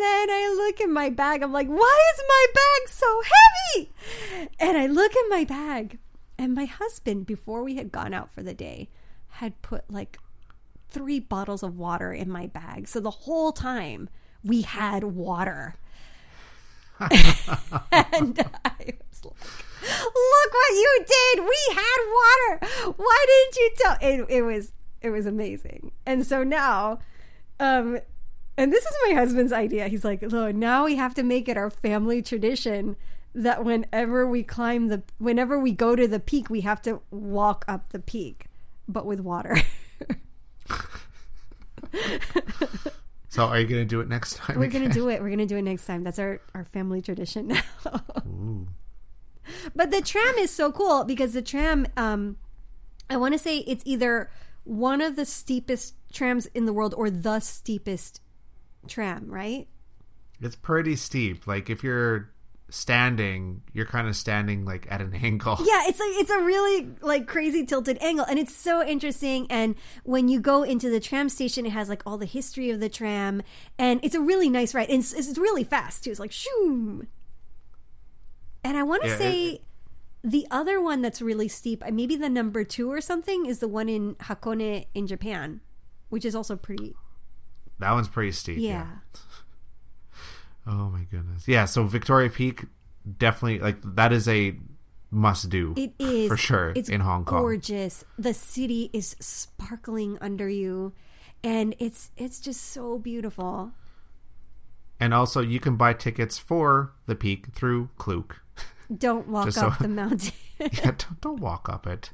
then I look in my bag. I'm like, why is my bag so heavy? And I look in my bag. And my husband, before we had gone out for the day, had put like three bottles of water in my bag. So the whole time we had water. and I was like, look what you did. We had water. Why didn't you tell? It, it was, it was amazing. And so now, um, and this is my husband's idea. He's like, look, now we have to make it our family tradition that whenever we climb the, whenever we go to the peak, we have to walk up the peak, but with water. so are you going to do it next time? We're going to do it. We're going to do it next time. That's our, our family tradition now. but the tram is so cool because the tram, um, I want to say it's either one of the steepest trams in the world or the steepest tram, right? It's pretty steep. Like if you're standing, you're kind of standing like at an angle. Yeah, it's like it's a really like crazy tilted angle, and it's so interesting. And when you go into the tram station, it has like all the history of the tram, and it's a really nice ride. And it's, it's really fast too. It's like shoom. And I want to yeah, say. It, the other one that's really steep, uh, maybe the number two or something, is the one in Hakone in Japan, which is also pretty. That one's pretty steep. yeah. yeah. Oh my goodness. Yeah, so Victoria Peak definitely like that is a must do. It is for sure it's in Hong Kong. Gorgeous. The city is sparkling under you and it's it's just so beautiful. And also you can buy tickets for the peak through Klook. Don't walk up the mountain. yeah, don't, don't walk up it.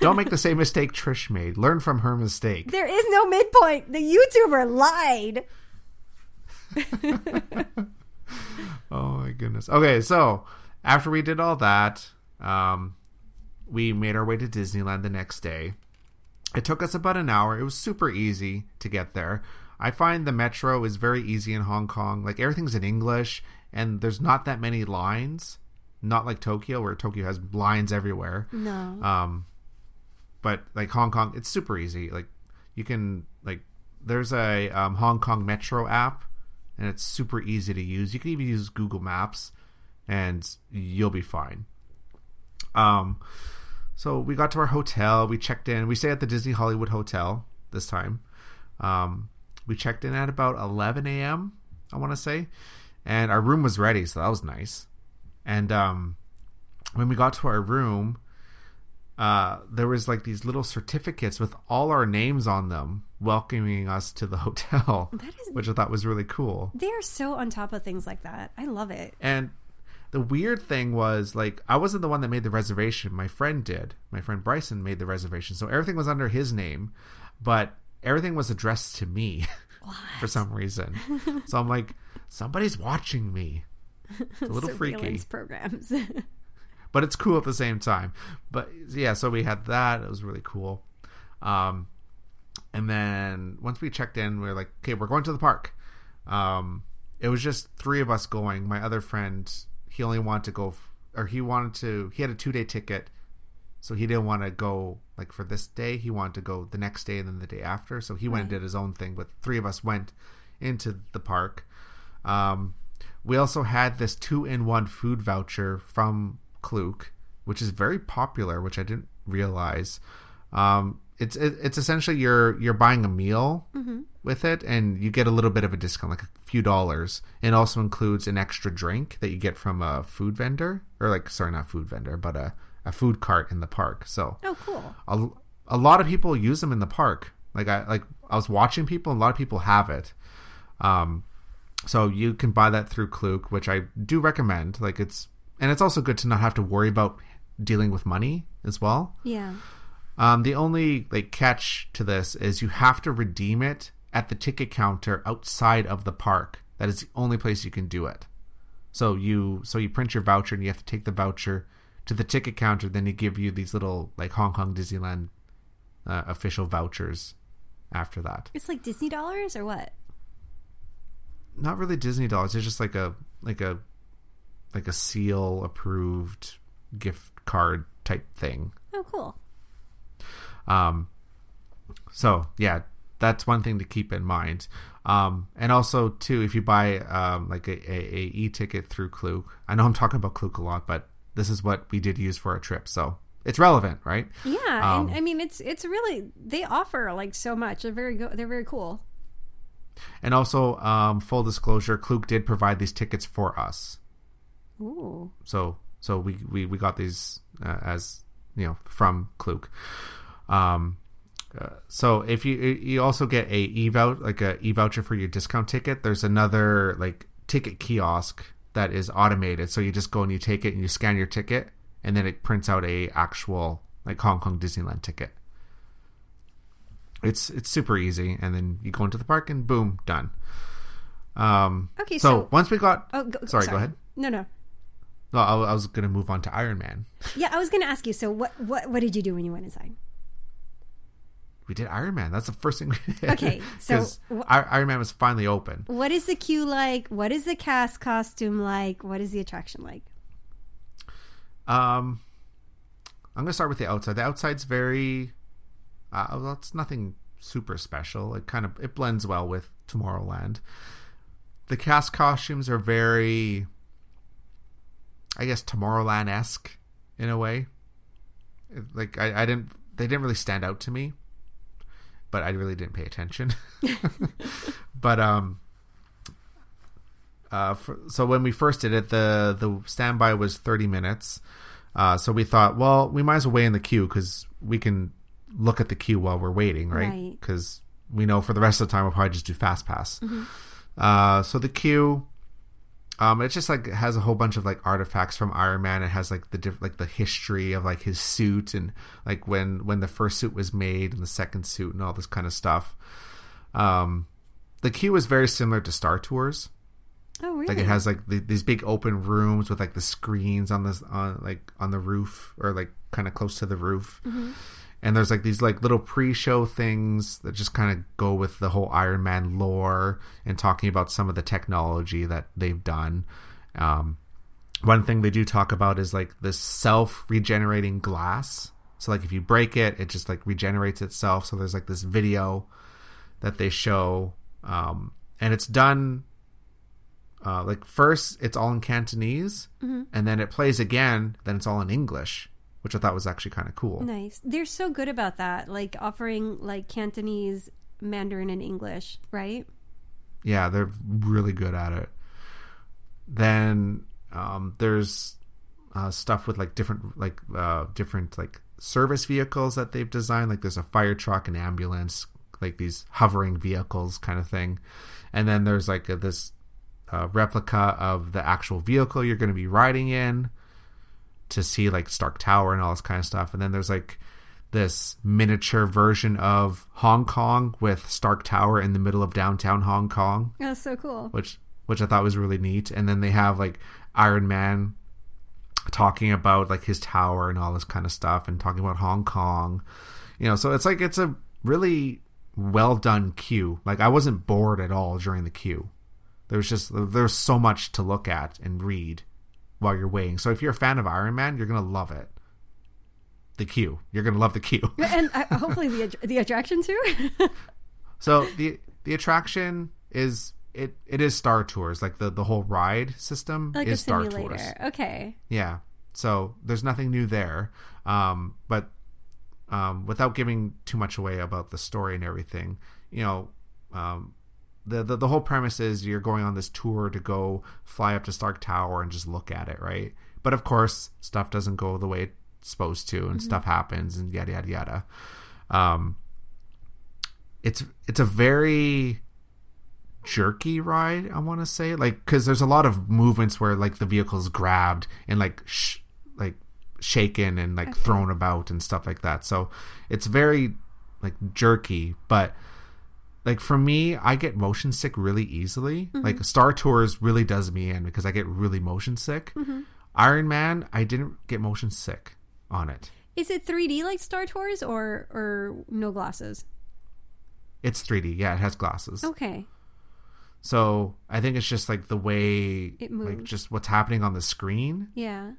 Don't make the same mistake Trish made. Learn from her mistake. There is no midpoint. The YouTuber lied. oh my goodness. Okay, so after we did all that, um, we made our way to Disneyland the next day. It took us about an hour. It was super easy to get there. I find the metro is very easy in Hong Kong. Like everything's in English, and there's not that many lines. Not like Tokyo, where Tokyo has lines everywhere. No. Um, but like Hong Kong, it's super easy. Like you can like there's a um, Hong Kong Metro app, and it's super easy to use. You can even use Google Maps, and you'll be fine. Um, so we got to our hotel. We checked in. We stayed at the Disney Hollywood Hotel this time. Um, we checked in at about 11 a.m. I want to say, and our room was ready, so that was nice. And um, when we got to our room, uh, there was like these little certificates with all our names on them, welcoming us to the hotel, That is- which I thought was really cool. They are so on top of things like that. I love it. And the weird thing was, like, I wasn't the one that made the reservation. My friend did. My friend Bryson made the reservation, so everything was under his name, but everything was addressed to me for some reason. so I'm like, somebody's watching me. It's a little freaky. Programs. but it's cool at the same time. But yeah, so we had that. It was really cool. Um, and then once we checked in, we are like, okay, we're going to the park. Um, it was just three of us going. My other friend, he only wanted to go, f- or he wanted to, he had a two day ticket. So he didn't want to go like for this day. He wanted to go the next day and then the day after. So he went and did his own thing. But three of us went into the park. Um, we also had this two in one food voucher from Klook, which is very popular, which I didn't realize. Um, it's it, it's essentially you're you're buying a meal with it, and you get a little bit of a discount, like a few dollars. It also includes an extra drink that you get from a food vendor, or like sorry, not food vendor, but a a food cart in the park. So oh, cool. a, a lot of people use them in the park. Like I like I was watching people, and a lot of people have it. Um, so you can buy that through Klook, which I do recommend. Like it's and it's also good to not have to worry about dealing with money as well. Yeah. Um, the only like catch to this is you have to redeem it at the ticket counter outside of the park. That is the only place you can do it. So you so you print your voucher and you have to take the voucher to the ticket counter. Then they give you these little like Hong Kong Disneyland uh, official vouchers after that. It's like Disney dollars or what? Not really Disney dollars. It's just like a like a like a seal approved gift card type thing. Oh, cool. Um, so yeah, that's one thing to keep in mind. Um, and also too, if you buy um, like a, a, a e ticket through Klook, I know I'm talking about Klook a lot, but this is what we did use for our trip, so it's relevant, right? Yeah, Um, and I mean it's it's really they offer like so much. They're very go- they're very cool. And also, um, full disclosure, Klook did provide these tickets for us, Ooh. so so we we, we got these uh, as you know from Klook. Um, uh, so if you you also get a e voucher like a e voucher for your discount ticket, there's another like ticket kiosk that is automated. So you just go and you take it and you scan your ticket, and then it prints out a actual like Hong Kong Disneyland ticket. It's it's super easy, and then you go into the park and boom, done. Um, Okay, so, so- once we got, Oh, go, sorry, go ahead. No, no. No, I, I was gonna move on to Iron Man. Yeah, I was going to ask you. So, what what what did you do when you went inside? We did Iron Man. That's the first thing we did. Okay, so wh- Iron Man was finally open. What is the queue like? What is the cast costume like? What is the attraction like? Um, I'm gonna start with the outside. The outside's very, uh, well, it's nothing super special. It kind of it blends well with Tomorrowland. The cast costumes are very, I guess, Tomorrowland esque in a way. Like I, I didn't, they didn't really stand out to me, but I really didn't pay attention. but um, uh, for, so when we first did it, the the standby was thirty minutes. Uh, so we thought, well, we might as well wait in the queue because we can look at the queue while we're waiting, right? Right. Because we know for the rest of the time we'll probably just do fast pass. Uh, so the queue, um, it just like has a whole bunch of like artifacts from Iron Man. It has like the diff- like the history of like his suit and like when when the first suit was made and the second suit and all this kind of stuff. Um, the queue is very similar to Star Tours. Oh, really? Like it has like the, these big open rooms with like the screens on this on like on the roof or like kind of close to the roof. Mm-hmm. And there's like these like little pre-show things that just kind of go with the whole Iron Man lore and talking about some of the technology that they've done. Um, one thing they do talk about is like this self-regenerating glass. So like if you break it, it just like regenerates itself. So there's like this video that they show, um, and it's done uh, like first it's all in Cantonese, and then it plays again. Then it's all in English, which I thought was actually kind of cool. Nice. They're so good about that, like offering like Cantonese, Mandarin, and English, right? Yeah, they're really good at it. Then um, there's uh, stuff with like different like uh, different like service vehicles that they've designed. Like there's a fire truck, an ambulance, like these hovering vehicles kind of thing. And then there's like a, this uh, replica of the actual vehicle you're going to be riding in to see like Stark Tower and all this kind of stuff. And then there's like this miniature version of Hong Kong with Stark Tower in the middle of downtown Hong Kong That's so cool. which which I thought was really neat. And then they have like Iron Man talking about like his tower and all this kind of stuff, and talking about Hong Kong. You know, so it's like it's a really well done queue. Like I wasn't bored at all during the queue. There was just there's so much to look at and read while you're waiting. So if you're a fan of Iron Man, you're gonna love it. The queue, you're gonna love the queue. and uh, hopefully the the attraction too. So the the attraction is it it is Star Tours. Like the the whole ride system like is Star. Tours. Okay. Yeah. So there's nothing new there. Um, but um, without giving too much away about the story and everything, you know, um, the, the the whole premise is you're going on this tour to go fly up to Stark Tower and just look at it, right? But of course, stuff doesn't go the way it's supposed to, and stuff happens, and yada yada yada. Um, it's it's a very jerky ride i want to say like because there's a lot of movements where like the vehicle's grabbed and like sh- like shaken and like thrown about and stuff like that so it's very like jerky but like for me i get motion sick really easily like star tours really does me in because i get really motion sick iron man i didn't get motion sick on it Is it 3D like Star Tours or or no glasses? it's 3d yeah it has glasses Okay. So I think it's just like the way, It moves, like just what's happening on the screen. Yeah.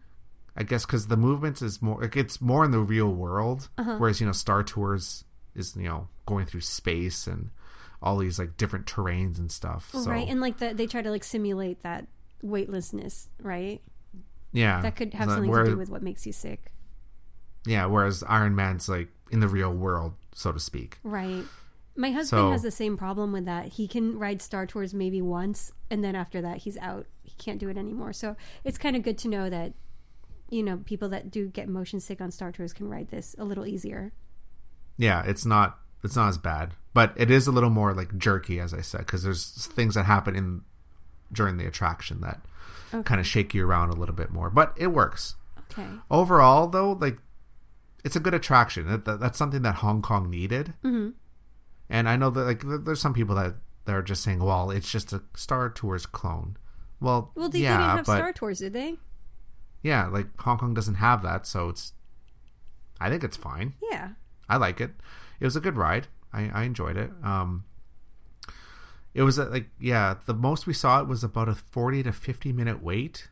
I guess because the movements is more, like it's more in the real world, Uh-huh. whereas you know Star Tours is you know going through space and all these like different terrains and stuff. So Right. And like the, they try to like simulate that weightlessness, right? yeah, That could have So something to do with what makes you sick. yeah. Whereas Iron Man's like in the real world, so to speak. Right. My husband So- has the same problem with that. He can ride Star Tours maybe once, and then after that, he's out. He can't do it anymore. So it's kind of good to know that, you know, people that do get motion sick on Star Tours can ride this a little easier. Yeah, it's not it's not as bad, but it is a little more like jerky, as I said, because there's things that happen in during the attraction that Okay. kind of shake you around a little bit more, but it works. Okay. overall though like it's a good attraction that, that- that's something that hong kong needed hmm and i know that like there's some people that that are just saying well it's just a star tours clone well, Well, they yeah didn't have but Star Tours, did they? yeah like hong kong doesn't have that so it's i think it's fine Yeah. i like it it was a good ride i, I enjoyed it um it was a, like yeah the most we saw it was about a 40 to 50 minute wait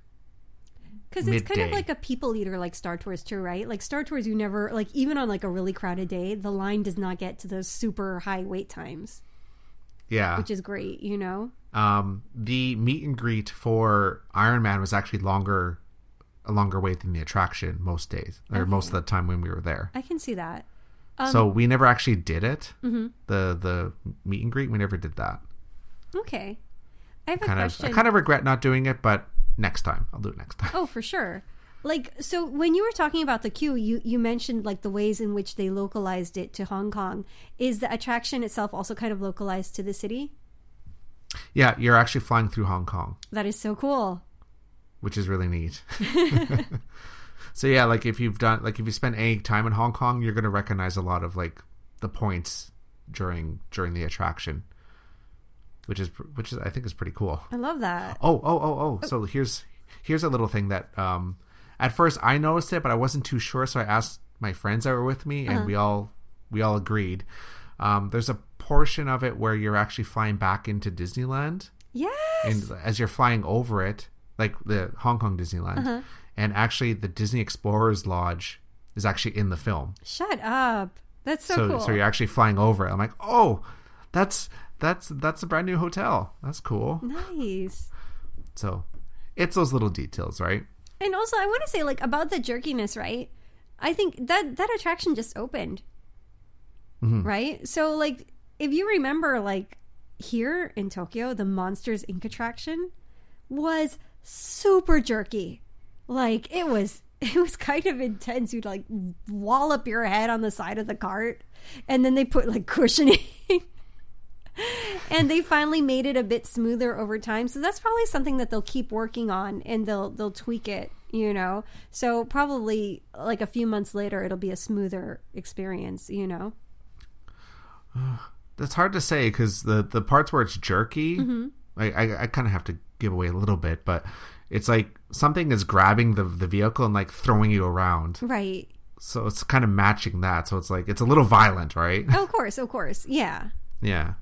Because it's kind of like a people eater, like Star Tours too, right? Like Star Tours, you never like even on like a really crowded day, the line does not get to those super high wait times, yeah which is great. You know? um, the meet and greet for Iron Man was actually longer, a longer wait than the attraction most days or most of the time when we were there. I can see that. Um, so we never actually did it. Mm-hmm. The the meet and greet we never did that. Okay. I have a Kind of question. I kind of regret not doing it, but next time I'll do it next time. Oh, for sure. Like so when you were talking about the queue, you you mentioned like the ways in which they localized it to Hong Kong. Is the attraction itself also kind of localized to the city? Yeah, you're actually flying through Hong Kong, That is so cool. which is really neat. so yeah, like if you've done like if you spend any time in Hong Kong, you're gonna recognize a lot of like the points during during the attraction. which is which is I think is pretty cool. I love that. Oh, oh, oh, oh. So here's here's a little thing that um at first I noticed it, but I wasn't too sure, so I asked my friends that were with me and we all we all agreed. Um there's a portion of it where you're actually flying back into Disneyland Yes. and as you're flying over it, like the Hong Kong Disneyland, Uh-huh. And actually the Disney Explorers Lodge is actually in the film. Shut up. That's so, So cool. so you're actually flying over it. I'm like, "Oh, that's that's that's a brand new hotel. That's cool." nice. So it's those little details, right? And also, I want to say, like, about the jerkiness, right? I think that that attraction just opened, Mm-hmm. right? So, like, if you remember, like, here in Tokyo, the Monsters Inc. attraction was super jerky. Like, it was. It was kind of intense. You'd like wallop your head on the side of the cart, and then they put like cushioning. and they finally made it a bit smoother over time. So that's probably something that they'll keep working on and they'll they'll tweak it, you know. So probably like a few months later it'll be a smoother experience, you know. That's hard to say because the the parts where it's jerky, Mm-hmm. I I, I kind of have to give away a little bit, but it's like something is grabbing the the vehicle and like throwing you around. Right. So it's kind of matching that. So it's like it's a little violent, right? Oh, of course, of course. Yeah. Yeah.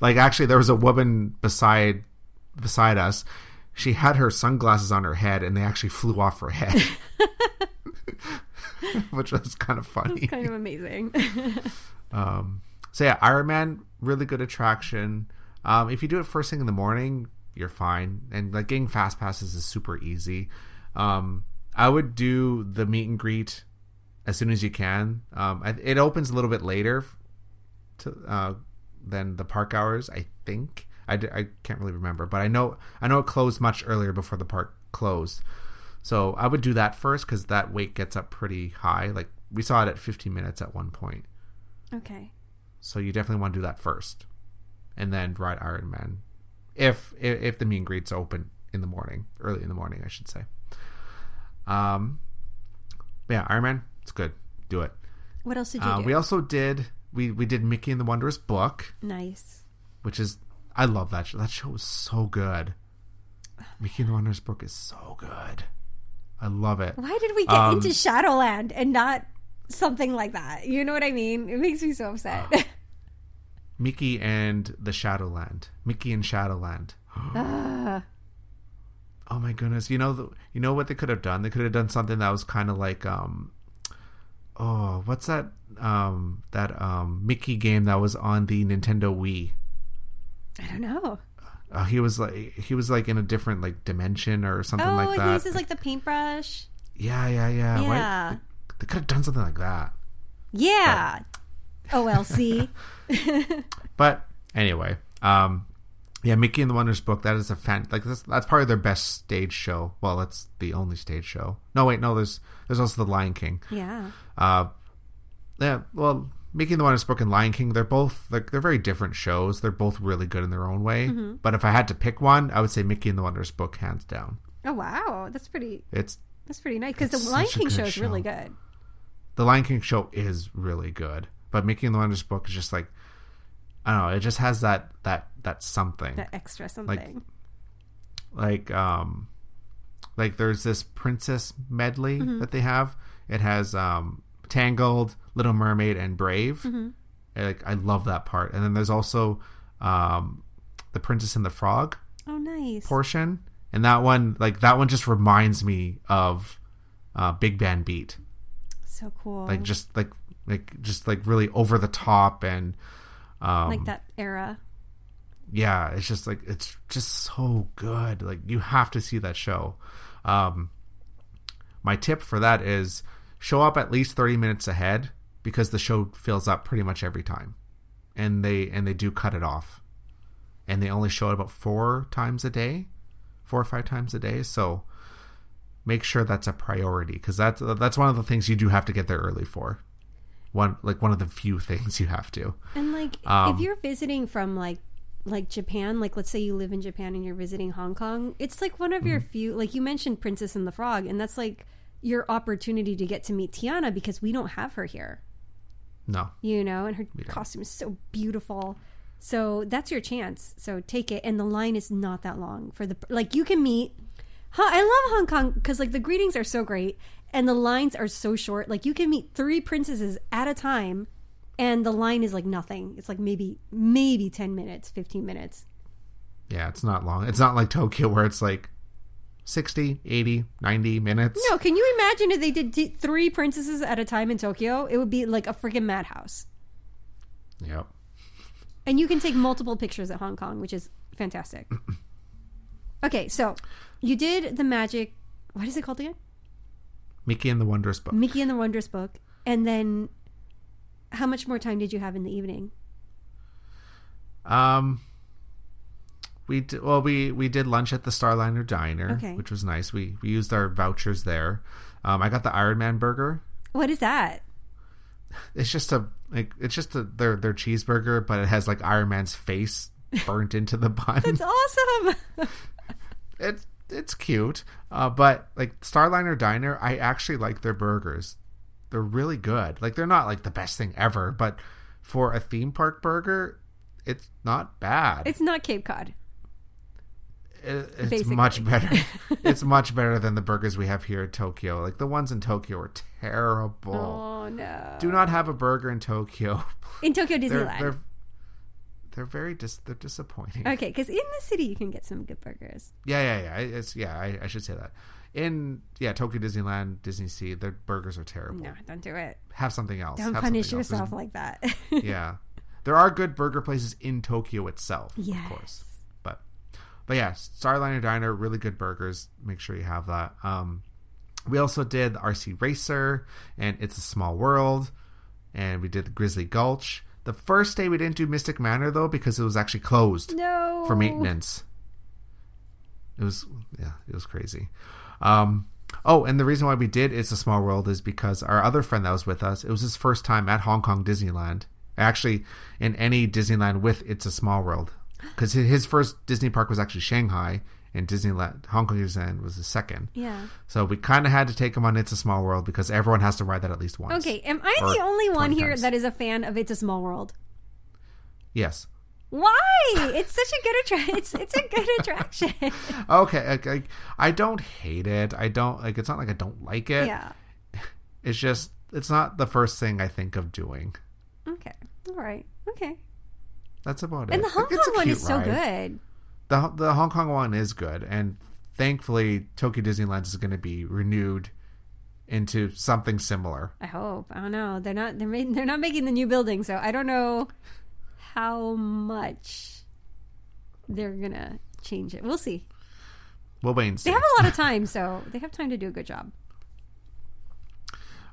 Like actually there was a woman beside beside us. She had her sunglasses on her head and they actually flew off her head. Which was kind of funny. Kind of amazing. Um so yeah, Iron Man, really good attraction. Um if you do it first thing in the morning, you're fine. And like getting fast passes is super easy. Um I would do the meet and greet as soon as you can. Um it opens a little bit later to uh than the park hours, I think. I, d- I can't really remember, but I know I know it closed much earlier before the park closed. So I would do that first because that wait gets up pretty high. Like we saw it at 15 minutes at one point. okay. So you definitely want to do that first, and then ride Iron Man, if if, if the meet and greet's open in the morning, early in the morning, I should say. Um, yeah, Iron Man, it's good. Do it. What else did you Uh, do? we also did we we did Mickey and the Wondrous Book, nice. which is I love that show. That show was so good. Mickey and the Wondrous Book is so good. I love it. Why did we get Um, into Shadowland and not something like that? You know what I mean? It makes me so upset. Mickey and the Shadowland. Mickey and Shadowland. Ah. Oh my goodness! You know, the, you know what they could have done? They could have done something that was kind of like, um, oh, what's that? Um, that um Mickey game that was on the Nintendo Wii. I don't know. Uh, he was like, he was like in a different like dimension or something oh, like he that. uses like the paintbrush. yeah, yeah, yeah. Why- Yeah. they could have done something like that. Yeah. OLC. But anyway, um, yeah, Mickey and the Wondrous Book. That is a fan. Like that's that's probably their best stage show. Well, that's the only stage show. No, wait, no. There's there's also the Lion King. yeah. Uh, yeah. Well, Mickey and the Wondrous Book and Lion King. They're both like they're very different shows. They're both really good in their own way. But if I had to pick one, I would say Mickey and the Wondrous Book, hands down. Oh wow, that's pretty. It's That's pretty nice because the Lion King show is really good. the Lion King show is really good, but Mickey and the Wondrous Book is just like I don't know. It just has that that that something. That extra something. like um like there's this princess medley that they have it has um tangled little mermaid and brave And, like i love that part and then there's also um the princess and the frog oh, nice. portion and that one like that one just reminds me of uh big band beat so cool. like just like like just like really over the top and um like that era. yeah it's just like it's just so good. Like you have to see that show. Um my tip for that is show up at least 30 minutes ahead because the show fills up pretty much every time. And they and they do cut it off. And they only show it about four times a day four or five times a day. So make sure that's a priority because that's that's one of the things you do have to get there early for one like one of the few things you have to And like Um, if you're visiting from like like Japan, like let's say you live in Japan and you're visiting Hong Kong, it's like one of your Mm-hmm. few like you mentioned Princess and the Frog and that's like your opportunity to get to meet Tiana because we don't have her here. no You know, and her costume is so beautiful. So that's your chance. So take it. And the line is not that long for the like you can meet. Huh, I love Hong Kong because like the greetings are so great and the lines are so short. Like you can meet three princesses at a time, and the line is like nothing. It's like maybe maybe ten minutes, fifteen minutes. Yeah, it's not long. It's not like Tokyo where it's like 60, 80, 90 minutes. No, can you imagine if they did t- three princesses at a time in Tokyo? It would be like a freaking madhouse. Yep. And you can take multiple pictures at Hong Kong, which is fantastic. okay, so you did the magic. What is it called again? Mickey and the Wondrous Book. Mickey and the Wondrous Book. And then how much more time did you have in the evening? Um, we d- well we we did lunch at the Starliner Diner, Okay. which was nice. We we used our vouchers there. Um, I got the Iron Man burger. What is that? It's just a like it's just a their their cheeseburger, but it has like Iron Man's face burnt into the bun. It's awesome. it's it's cute. Uh, but like Starliner Diner, I actually like their burgers. They're really good. Like they're not like the best thing ever, but for a theme park burger, it's not bad. it's not Cape Cod. It- it's basically. much better. it's much better than the burgers we have here in Tokyo. Like the ones in Tokyo are terrible. Oh no. Do not have a burger in Tokyo. in Tokyo they're Disneyland. they're they're very dis- they're disappointing. Okay, because in the city you can get some good burgers. Yeah, yeah, yeah. It's yeah. I, I should say that. In yeah, Tokyo Disneyland, Disney Sea, their burgers are terrible. No, don't do it. Have something else. Don't Have punish yourself like that. Yeah, there are good burger places in Tokyo itself, Yes. of course. But but yeah, Starliner Diner, really good burgers. Make sure you have that. Um, we also did the RC Racer and It's a Small World, and we did the Grizzly Gulch. The first day we didn't do Mystic Manor though because it was actually closed no. for maintenance. It was yeah, it was crazy. Um, oh, and the reason why we did It's a Small World is because our other friend that was with us, it was his first time at Hong Kong Disneyland. Actually, in any Disneyland with It's a Small World, because his first Disney park was actually Shanghai, and Disneyland Hong Kong Disneyland was the second. Yeah. So we kind of had to take him on It's a Small World because everyone has to ride that at least once. Okay, am I the only one here times. that is a fan of It's a Small World? Yes. Why? It's such a good attraction. It's it's a good attraction. Okay. Okay. I don't hate it. I don't like. It's not like I don't like it. yeah. It's just it's not the first thing I think of doing. Okay. All right. Okay. That's about it. And the Hong Kong one is so good. The the Hong Kong one is good, and thankfully Tokyo Disneyland is going to be renewed into something similar. I hope. I don't know. They're not. They're made, They're not making the new building, so I don't know how much they're gonna change it. We'll see. We'll wait and see. They have a lot of time, so they have time to do a good job.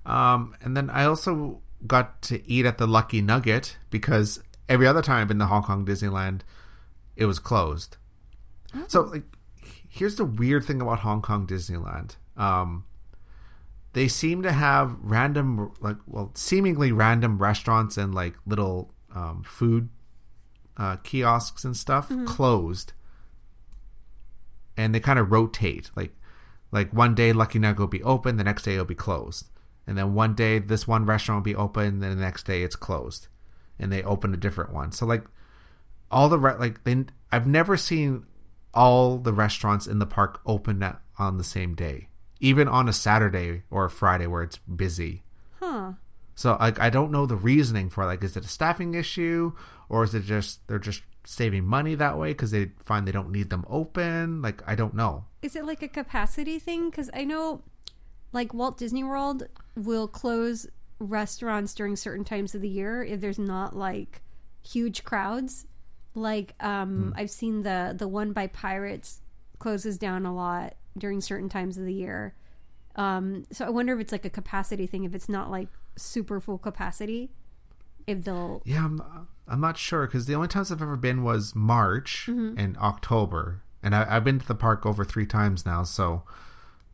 Um, and then I also got to eat at the Lucky Nugget because every other time I've been to Hong Kong Disneyland, it was closed. So like, here's the weird thing about Hong Kong Disneyland. Um, they seem to have random, like, well, seemingly random restaurants and like little um, food uh, kiosks and stuff closed, and they kind of rotate. Like, like one day Lucky Nugget will be open, the next day it'll be closed, and then one day this one restaurant will be open, then the next day it's closed, and they open a different one. So like all the re- like they, I've never seen all the restaurants in the park open at, on the same day, even on a Saturday or a Friday where it's busy. Huh. So like I don't know the reasoning for it. like is it a staffing issue or is it just they're just saving money that way because they find they don't need them open? Like I don't know. Is it like a capacity thing? Because I know, like Walt Disney World will close restaurants during certain times of the year if there's not like huge crowds. Like um, I've seen the the one by Pirates closes down a lot during certain times of the year. Um, so I wonder if it's like a capacity thing. If it's not like super full capacity, if they'll Yeah, I'm I'm not sure because the only times I've ever been was March and October, and I, I've been to the park over three times now. So,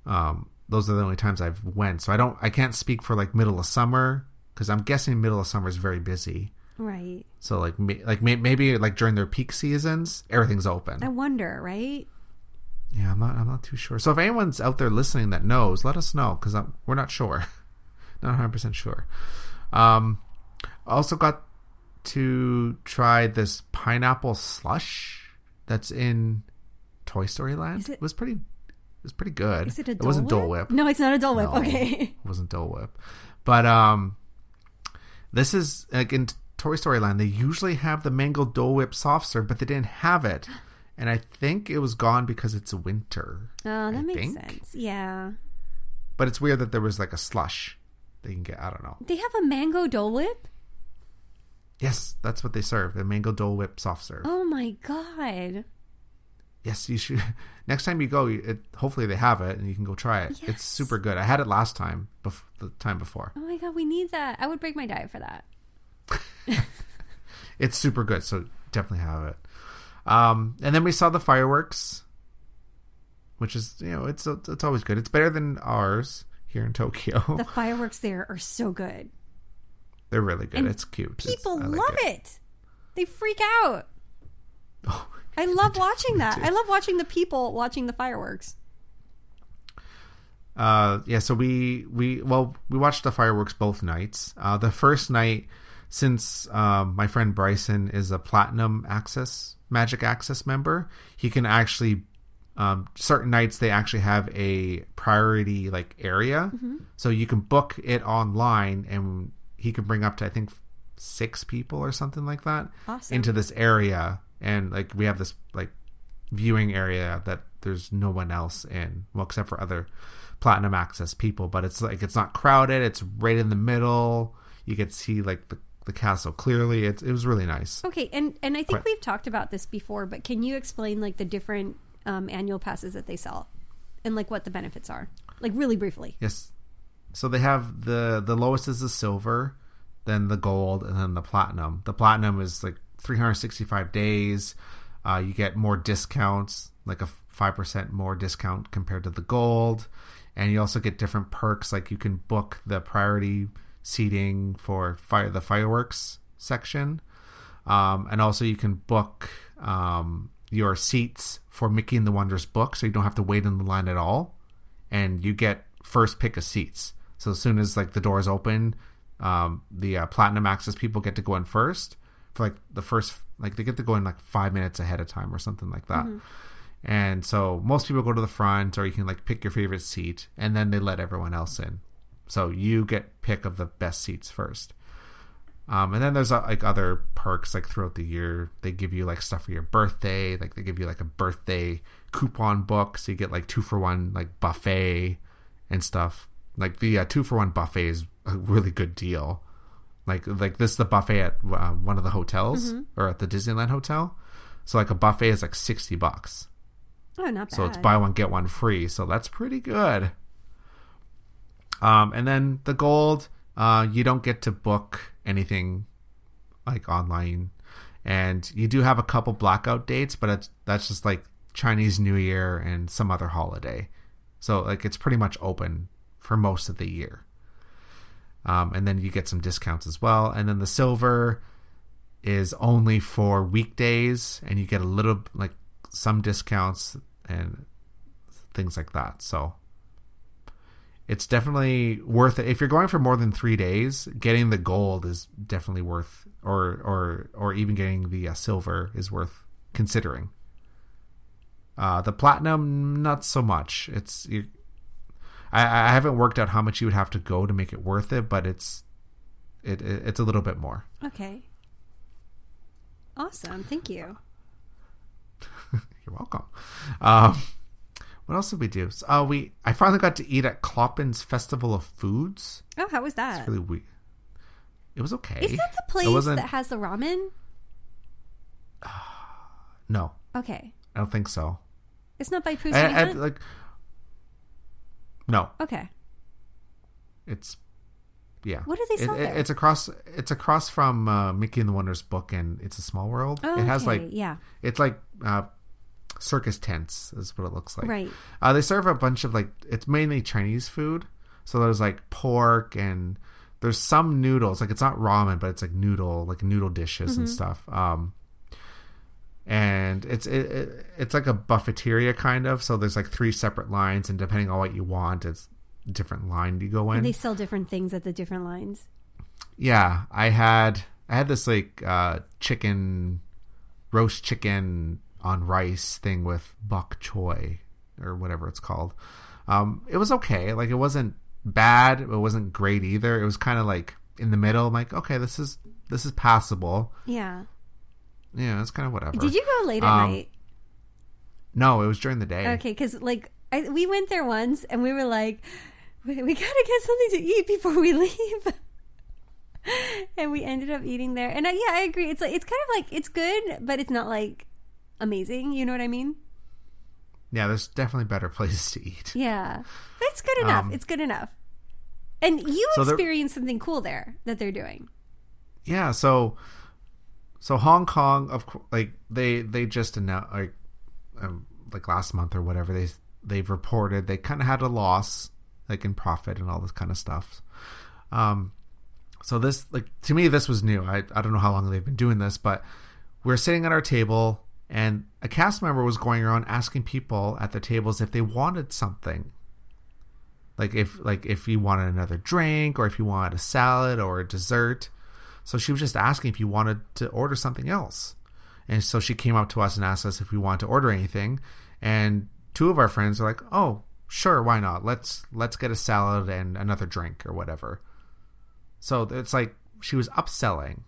um, those are the only times I've went. So I don't I can't speak for like middle of summer because I'm guessing middle of summer is very busy. Right. So like like may, maybe like during their peak seasons, everything's open. I wonder, right? Yeah, I'm not. I'm not too sure. So if anyone's out there listening that knows, let us know because we're not sure, not 100 percent sure. Um, also got to try this pineapple slush that's in Toy Story Land. It- It was pretty. It was pretty good. Is it a Dole wasn't Dole Whip? Whip. No, it's not a Dole Whip. No, Okay. it wasn't Dole Whip. But um, this is like in Toy Story Land. They usually have the mango Dole Whip soft serve, but they didn't have it, and I think it was gone because it's winter. Oh, that I makes think. sense. Yeah. But it's weird that there was like a slush they can get. I don't know. They have a mango Dole Whip? Yes, that's what they serve. The mango Dole Whip soft serve. Oh my god. Yes, you should. Next time you go, it, hopefully they have it and you can go try it. Yes. It's super good. I had it last time, bef- the time before. Oh my god, we need that. I would break my diet for that. It's super good, so definitely have it. Um, and then we saw the fireworks, which is you know it's it's always good. It's better than ours here in Tokyo. The fireworks there are so good. They're really good. And it's cute. It's- People I like love it. They freak out. Oh, I love watching that. I love watching the people watching the fireworks. uh yeah so we we well we watched the fireworks both nights uh the first night since um my friend bryson is a platinum access magic access member he can actually um certain nights they actually have a priority like area. So you can book it online and he can bring up to i think six people or something like that Awesome. into this area. And like we have this like viewing area that there's no one else in well except for other platinum access people. But it's like it's not crowded. It's right in the middle. You can see like the, the castle. Clearly it's, it was really nice. Okay, and and I think we've talked about this before, but can you explain like the different um, annual passes that they sell, and like what the benefits are, like really briefly? yes. So they have the the lowest is the silver then the gold and then the platinum. The platinum is like 365 days. Uh, you get more discounts like a 5% more discount compared to the gold. And you also get different perks like you can book the priority seating for fire the fireworks section. Um, and also you can book um, your seats for mickey and the Wondrous Book so you don't have to wait in the line at all. And you get first pick of seats. So as soon as like the doors open um, the uh, platinum access people get to go in first for like the first like they get to go in like five minutes ahead of time or something like that. And so most people go to the front or you can like pick your favorite seat and then they let everyone else in so you get pick of the best seats first. Um, and then there's uh, like other perks like throughout the year. They give you like stuff for your birthday. Like they give you like a birthday coupon book. So you get like two for one like buffet and stuff. Like the uh, two for one buffet is a really good deal. Like like this is the buffet at uh, one of the hotels or at the disneyland hotel. So like a buffet is like 60 bucks. Oh, not bad. so it's buy one get one free. So that's pretty good. Um, and then the gold, uh, you don't get to book anything like online, and you do have a couple blackout dates, but it's, that's just like Chinese New Year and some other holiday. So like it's pretty much open for most of the year. Um, and then you get some discounts as well. And then the silver is only for weekdays, and you get a little like some discounts and things like that. So it's definitely worth it if you're going for more than three days. Getting the gold is definitely worth, or or or even getting the uh, silver is worth considering. Uh, the platinum, not so much. It's you, I, I haven't worked out how much you would have to go to make it worth it, but it's it, it it's a little bit more. okay. Awesome. Thank you. You're welcome. Um, what else did we do? So, uh, we I finally got to eat at Clopin's Festival of Foods. Oh, how was that? It's really weird. It was okay. Is that the place that has the ramen? No, Okay. I don't think so. It's not by I- I- like, no, Okay. it's yeah. What do they sell it- there? It's across. It's across from uh, Mickey and the Wondrous Book, and It's a Small World. Oh, it has okay. like yeah. it's like uh, circus tents is what it looks like. Right. Uh, they serve a bunch of like it's mainly Chinese food. So there's like pork and there's some noodles. Like it's not ramen, but it's like noodle, like noodle dishes Mm-hmm. and stuff. Um, and it's it, it, it's like a buffeteria kind of. So there's like three separate lines, and depending on what you want, it's different line you go in. And they sell different things at the different lines. yeah, I had I had this like uh, chicken roast chicken on rice thing with bok choy or whatever it's called. Um, it was okay. Like it wasn't bad. It wasn't great either. It was kind of like in the middle. I'm like, okay, this is this is passable. Yeah. Yeah, it's kind of whatever. Did you go late at Um, night? No, it was during the day. Okay, because like I, we went there once and we were like, we, we gotta get something to eat before we leave. and we ended up eating there. And I, yeah, I agree. It's like it's kind of like it's good, but it's not like amazing. You know what I mean? Yeah, there's definitely better places to eat. Yeah, but it's good enough. Um, it's good enough. And you So experienced something cool there that they're doing. Yeah, so so Hong Kong, of course, like they they just announced like um, like last month or whatever they they've reported they kind of had a loss like in profit and all this kind of stuff. Um, so this like to me this was new. I I don't know how long they've been doing this, but we're sitting at our table and a cast member was going around asking people at the tables if they wanted something. Like if like if you wanted another drink or if you wanted a salad or a dessert. So she was just asking if you wanted to order something else. And so she came up to us and asked us if we wanted to order anything. And two of our friends were like oh sure why not? Let's let's get a salad and another drink or whatever. So it's like she was upselling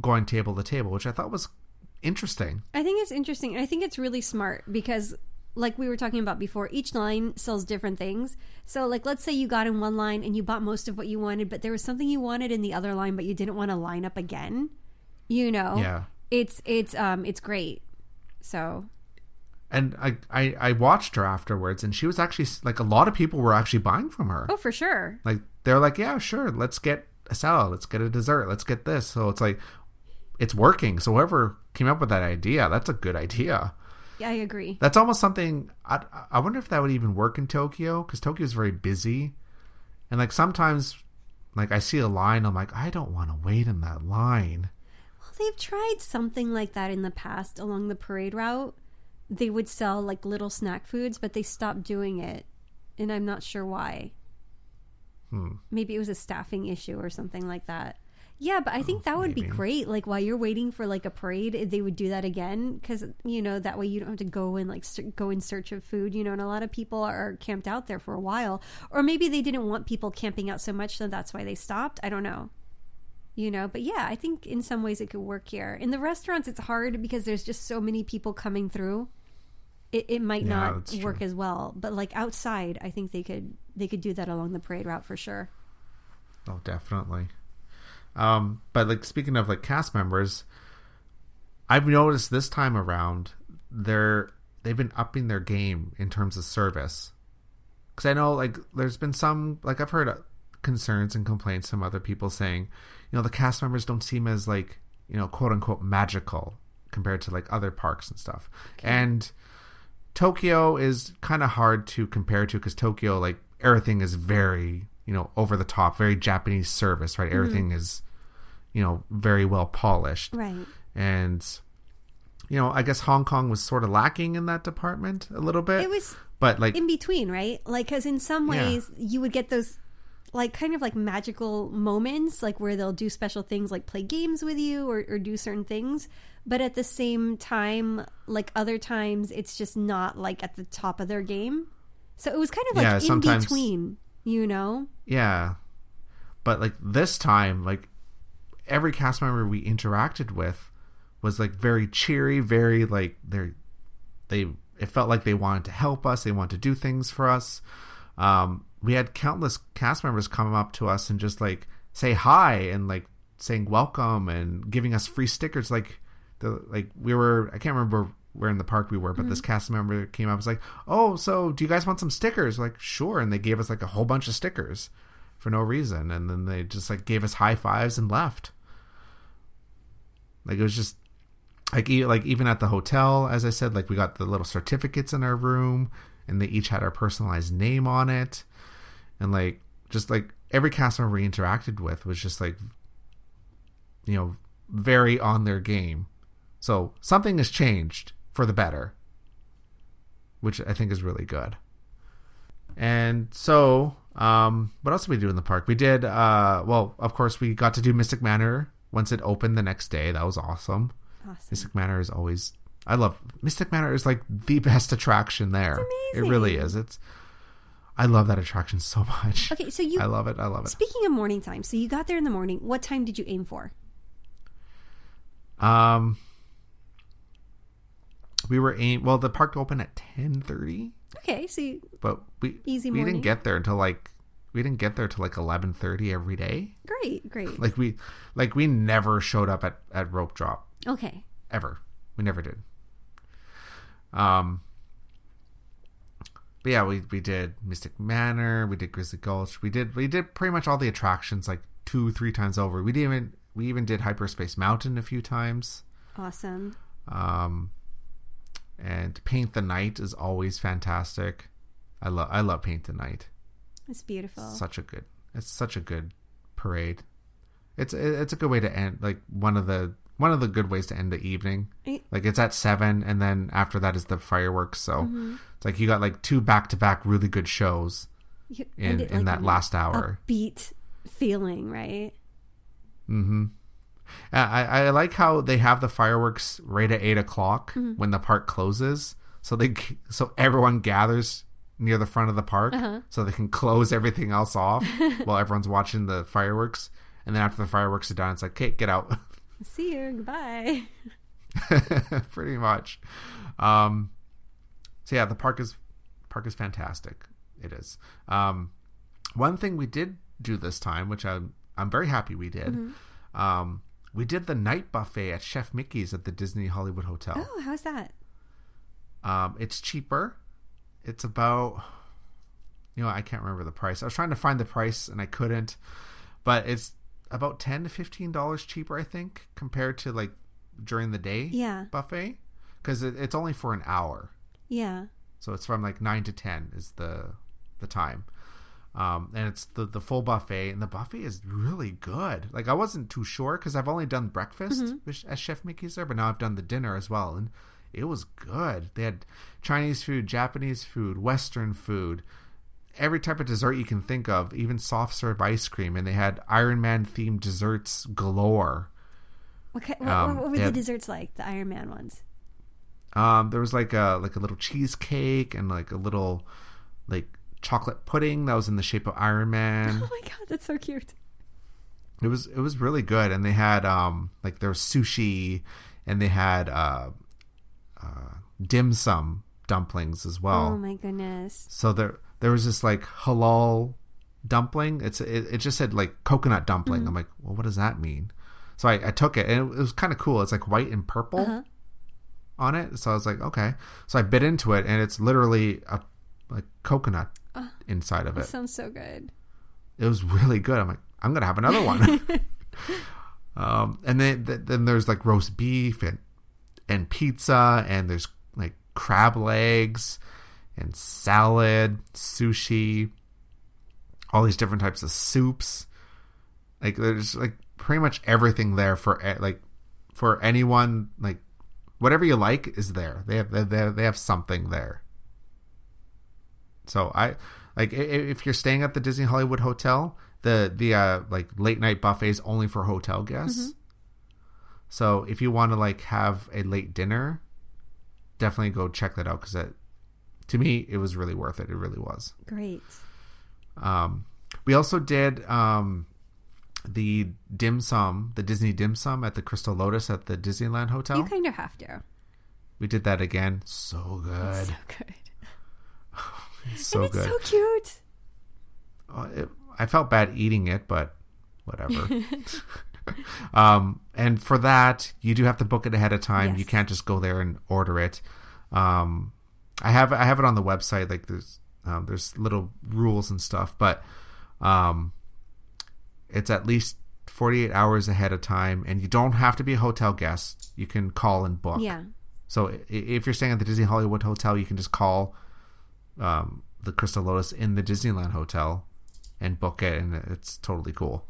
going table to table which i thought was interesting I think it's interesting. I think it's really smart because, like we were talking about before, each line sells different things. So, like, let's say you got in one line and you bought most of what you wanted, but there was something you wanted in the other line, but you didn't want to line up again. You know, Yeah. it's it's um it's great. So and I, I i watched her afterwards and she was actually like a lot of people were actually buying from her oh, for sure. Like they're like, yeah, sure, let's get a salad, let's get a dessert, let's get this. So it's like it's working. So whoever came up with that idea, that's a good idea. Yeah, I agree. That's almost something. I, I wonder if that would even work in Tokyo because Tokyo is very busy, and like sometimes, like I see a line, I'm like, I don't want to wait in that line. Well, they've tried something like that in the past along the parade route. They would sell like little snack foods, but they stopped doing it, and I'm not sure why. Hmm. Maybe it was a staffing issue or something like that. Yeah, but I think that would be great. Like while you're waiting for like a parade, eh, they would do that again because you know that way you don't have to go and like ser- go in search of food. You know, and a lot of people are camped out there for a while, or maybe they didn't want people camping out so much, so that's why they stopped. I don't know you know but yeah i think in some ways it could work here in the restaurants it's hard because there's just so many people coming through it, it might Yeah, not work true. as well but like outside i think they could they could do that along the parade route for sure Oh, definitely. Um, but like speaking of like cast members, I've noticed this time around they're they've been upping their game in terms of service. Because I know like there's been some like I've heard uh, concerns and complaints from other people saying, you know, the cast members don't seem as like you know quote unquote magical compared to like other parks and stuff. And Tokyo is kind of hard to compare to because Tokyo, like everything is very, you know, over the top, very Japanese service, right? Mm-hmm. Everything is, you know, very well polished. right And, you know, I guess Hong Kong was sort of lacking in that department a little bit. it was but like, in between right like because in some Yeah. ways you would get those like kind of like magical moments like where they'll do special things like play games with you or, or do certain things but at the same time like other times it's just not like at the top of their game so it was kind of like Yeah, in between you know yeah. But like this time, like every cast member we interacted with was like very cheery, very like they're they it felt like they wanted to help us, they wanted to do things for us. Um, we had countless cast members come up to us and just like say hi and like saying welcome and giving us free stickers. Like the like we were I can't remember where in the park we were, but this mm-hmm. cast member came up and was like, "Oh, so do you guys want some stickers?" We're like, sure, and they gave us like a whole bunch of stickers for no reason, and then they just like gave us high fives and left. Like it was just like e- like even at the hotel, as I said, like we got the little certificates in our room, and they each had our personalized name on it, and like just like every cast member we interacted with was just like you know very on their game. So something has changed for the better, which I think is really good. And so, um, what else did we do in the park? We did, uh, well, of course, we got to do Mystic Manor once it opened the next day. That was awesome. Awesome. Mystic Manor is always I love Mystic Manor is like the best attraction there. It really is. It's I love that attraction so much. Okay, so you I love it. I love it. speaking of morning time, so you got there in the morning. What time did you aim for? Um we were aim well the park opened at 10:30, Okay, so but we Easy we morning. didn't get there until like we didn't get there till like 11:30 every day. great, great. Like we like we never showed up at at rope drop. Okay, ever. We never did. Um, but yeah, we we did Mystic Manor, we did Grizzly Gulch, we did we did pretty much all the attractions like two three times over. We didn't even we even did Hyperspace Mountain a few times. awesome. Um, and Paint the Night is always fantastic. I love I love Paint the Night. It's beautiful. Such a good it's such a good parade. It's it's a good way to end like one of the one of the good ways to end the evening. Eh, Like it's at seven, and then after that is the fireworks. So Mm-hmm. it's like you got like two back to back really good shows in it, in like, that last hour. Beat feeling, right? Mm-hmm. I I like how they have the fireworks right at eight o'clock Mm-hmm. when the park closes. So they so everyone gathers near the front of the park Uh-huh. so they can close everything else off while everyone's watching the fireworks. And then after the fireworks are done, it's like, okay, get out. See you. Goodbye. pretty much. Um, so yeah, the park is park is fantastic. It is. Um, one thing we did do this time, which I'm I'm very happy we did. Um, we did the night buffet at Chef Mickey's at the Disney Hollywood Hotel. Oh, how's that? Um, it's cheaper. It's about you know I can't remember the price. I was trying to find the price and I couldn't, but it's about ten to fifteen dollars cheaper, I think, compared to like during the day Yeah, buffet because it, it's only for an hour. yeah. So it's from like nine to ten is the the time, um, and it's the the full buffet, and the buffet is really good. Like I wasn't too sure because I've only done breakfast with, at Chef Mickey's there, but now I've done the dinner as well, and it was good. They had Chinese food, Japanese food, Western food, every type of dessert you can think of, even soft serve ice cream, and they had Iron Man themed desserts galore. What, ki- what, Um, what were the desserts like? The Iron Man ones. Um, there was like a like a little cheesecake and like a little like chocolate pudding that was in the shape of Iron Man. Oh my god, that's so cute. it was it was really good, and they had um like there was sushi, and they had uh, uh dim sum dumplings as well. oh my goodness. So there there was this like halal dumpling. It's it, it just said like coconut dumpling. Mm-hmm. I'm like, well, what does that mean? So I, I took it, and it, was kind of cool. It's like white and purple Uh-huh. on it. So I was like, okay. So I bit into it, and it's literally a like coconut Uh, inside of it. sounds so good. It was really good. I'm like, I'm gonna have another one. um, and then th- then there's like roast beef and and pizza, and there's like crab legs and salad, sushi, all these different types of soups. Like there's like pretty much everything there for like for anyone like whatever you like is there. They have they have, they have something there. So I like if you're staying at the Disney Hollywood Hotel, the the uh, like late night buffet is only for hotel guests. So if you want to like have a late dinner, definitely go check that out because it to me it was really worth it. It really was. Great. Um, we also did um, the dim sum, the Disney dim sum at the Crystal Lotus at the Disneyland Hotel. You kind of have to. we did that again. So good. So good. It's so and it's good. so cute. Uh, it, I felt bad eating it, but whatever. um, and for that, you do have to book it ahead of time. Yes. You can't just go there and order it. Um, I have I have it on the website. Like there's um, there's little rules and stuff, but um, it's at least 48 hours ahead of time, and you don't have to be a hotel guest. You can call and book. Yeah. So if you're staying at the Disney Hollywood Hotel, you can just call um, the Crystal Lotus in the Disneyland Hotel and book it, and it's totally cool.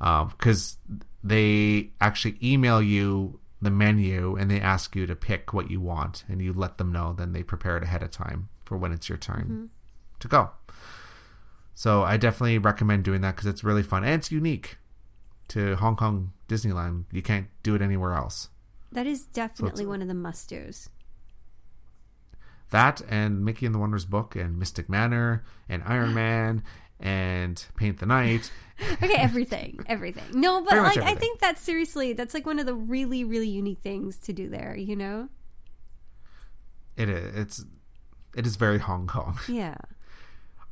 Um because they actually email you the menu and they ask you to pick what you want, and you let them know. Then they prepare it ahead of time for when it's your time to go. So I definitely recommend doing that because it's really fun and it's unique. to Hong Kong Disneyland. You can't do it anywhere else. That is definitely one of the must dos. That and Mickey and the Wondrous Book and Mystic Manor and Iron Man and Paint the Night. okay, everything, everything. No, but like I think that's seriously that's like one of the really really unique things to do there. You know? It is. It's. It is very Hong Kong. Yeah.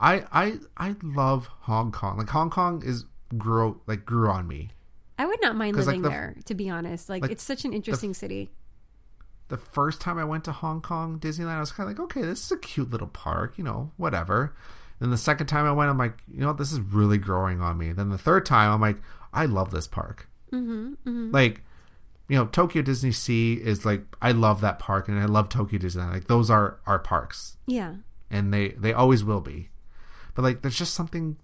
I I I love Hong Kong. Like Hong Kong is grow like grew on me. I would not mind 'Cause, like, living the- there, to be honest. Like, like, it's such an interesting city. The first time I went to Hong Kong Disneyland, I was kind of like, okay, this is a cute little park, you know, whatever. Then the second time I went, I'm like, you know what, this is really growing on me. Then the third time, I'm like, I love this park. Mm-hmm, Like, you know, Tokyo Disney Sea is like, I love that park, and I love Tokyo Disneyland. Like, those are our parks, Yeah. and they they always will be. But like, there's just something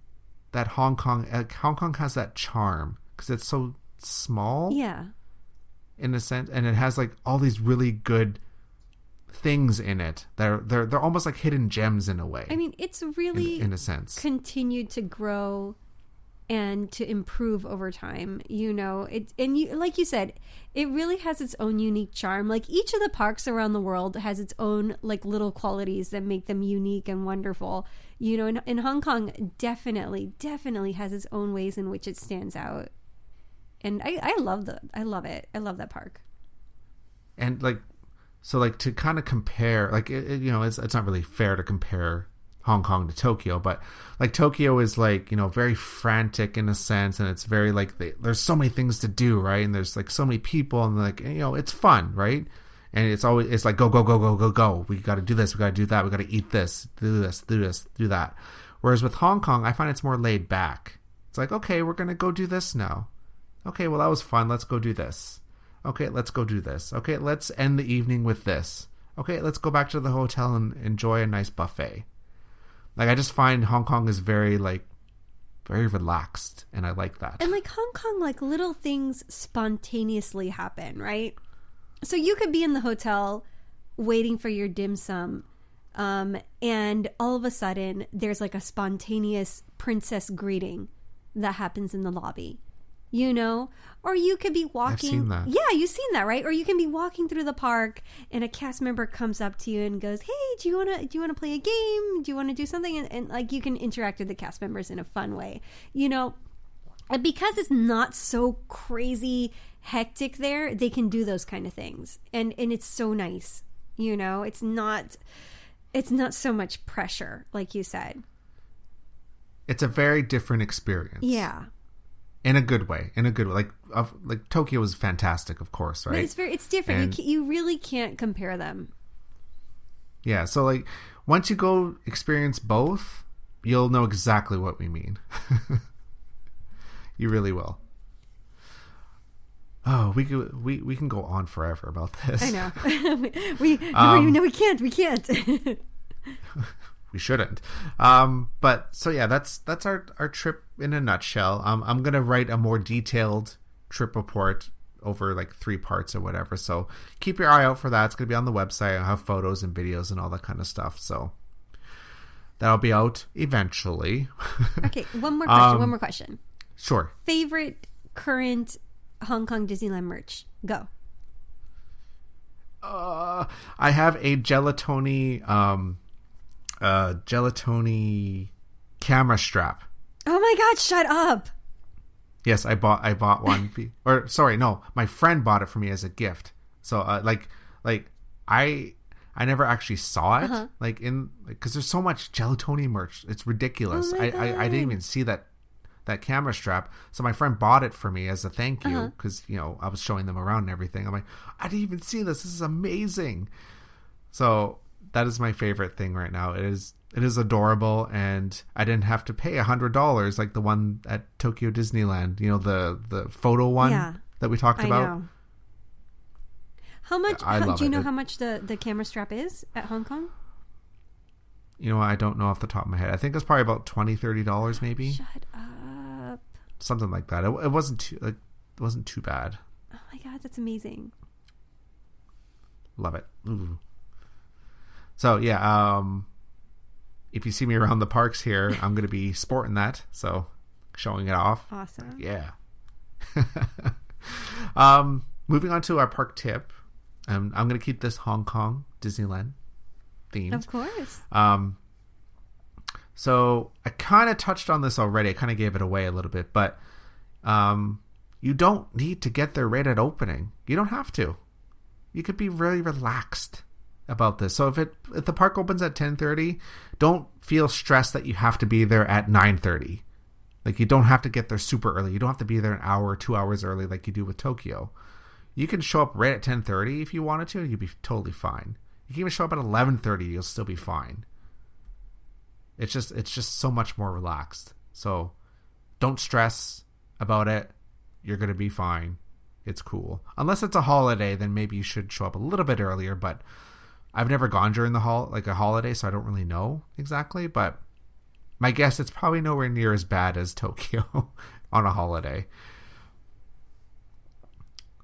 that Hong Kong, uh, Hong Kong has that charm because it's so small Yeah. In a sense, and it has like all these really good things in it. They're they're they're almost like hidden gems in a way. I mean, it's really in a sense. continued to grow and to improve over time you know it and you like you said it really has its own unique charm like each of the parks around the world has its own like little qualities that make them unique and wonderful you know in, in hong kong definitely definitely has its own ways in which it stands out and i i love the i love it. I love that park. And like so like to kind of compare like it, it- you know it's it's not really fair to compare Hong Kong to Tokyo but like Tokyo is like you know very frantic in a sense and it's very like they, there's so many things to do right? And there's like so many people and like you know it's fun right? And it's always it's like go go go go go go. We got to do this we got to do that we got to eat this do this do this do that. Whereas with Hong Kong I find it's more laid back. It's like okay we're gonna go do this now okay well that was fun. Let's go do this. Okay let's go do this. Okay let's end the evening with this. Okay let's go back to the hotel and enjoy a nice buffet. Like i just find hong kong is very like very relaxed and i like that. And like Hong Kong, like little things spontaneously happen, right? So you could be in the hotel waiting for your dim sum, um, and all of a sudden there's like a spontaneous princess greeting that happens in the lobby. You know, or you could be walking. Yeah, you've seen that, right? Or you can be walking through the park, and a cast member comes up to you and goes, "Hey, do you wanna do you wanna play a game? Do you wanna do something?" And, and like you can interact with the cast members in a fun way. You know, and because it's not so crazy hectic there, they can do those kind of things. And and it's so nice. You know, it's not it's not so much pressure, like you said. it's a very different experience Yeah. In a good way in a good way like of like tokyo was fantastic of course right? But it's very it's different. And- you you really can't compare them. yeah so like once you go experience both you'll know exactly what we mean you really will oh we could we, we can go on forever about this I know. we Um, no, we can't. We can't. We shouldn't um but so yeah that's that's our our trip in a nutshell um i'm gonna write a more detailed trip report over like three parts or whatever so keep your eye out for that it's gonna be on the website i'll have photos and videos and all that kind of stuff so that'll be out eventually okay, one more question. Um, one more question. sure Favorite current Hong Kong Disneyland merch? Go. uh, i have a gelatoni um uh gelatoni camera strap Oh my God! Shut up. Yes, I bought I bought one. or sorry, no, my friend bought it for me as a gift. So uh, like like I I never actually saw it Uh-huh. like in because there's so much gelatoni merch. It's ridiculous. Oh I, I I didn't even see that that camera strap. So my friend bought it for me as a thank Uh-huh. you because you know I was showing them around and everything. I'm like I didn't even see this. This is amazing. So that is my favorite thing right now. It is it is adorable, and I didn't have to pay a hundred dollars like the one at Tokyo Disneyland. You know the the photo one Yeah. that we talked I about. know. How much? I how- do you know It- how much the the camera strap is at Hong Kong? You know? I don't know off the top of my head. I think it's probably about 20 dollars, maybe Shut up! something like that. It, it wasn't too like, it wasn't too bad. Oh my God, that's amazing. Love it. Ooh. So yeah, um, if you see me around the parks here, I'm gonna be sporting that. So showing it off. Awesome. Yeah. um, moving on to our park tip. Um, I'm going to keep this Hong Kong Disneyland themed. Of course. Um, so I kind of touched on this already. I kind of gave it away a little bit, but um, you don't need to get there right at opening. You don't have to. You could be really relaxed about this. So if it if the park opens at 10:30, don't feel stressed that you have to be there at 9:30. Like you don't have to get there super early. You don't have to be there an hour or 2 hours early like you do with Tokyo. You can show up right at 10:30 if you wanted to, you'd be totally fine. You can even show up at 11:30, you'll still be fine. It's just it's just so much more relaxed. So don't stress about it. You're going to be fine. It's cool. Unless it's a holiday, then maybe you should show up a little bit earlier, but I've never gone during the hol like a holiday, so I don't really know exactly, but my guess it's probably nowhere near as bad as Tokyo on a holiday.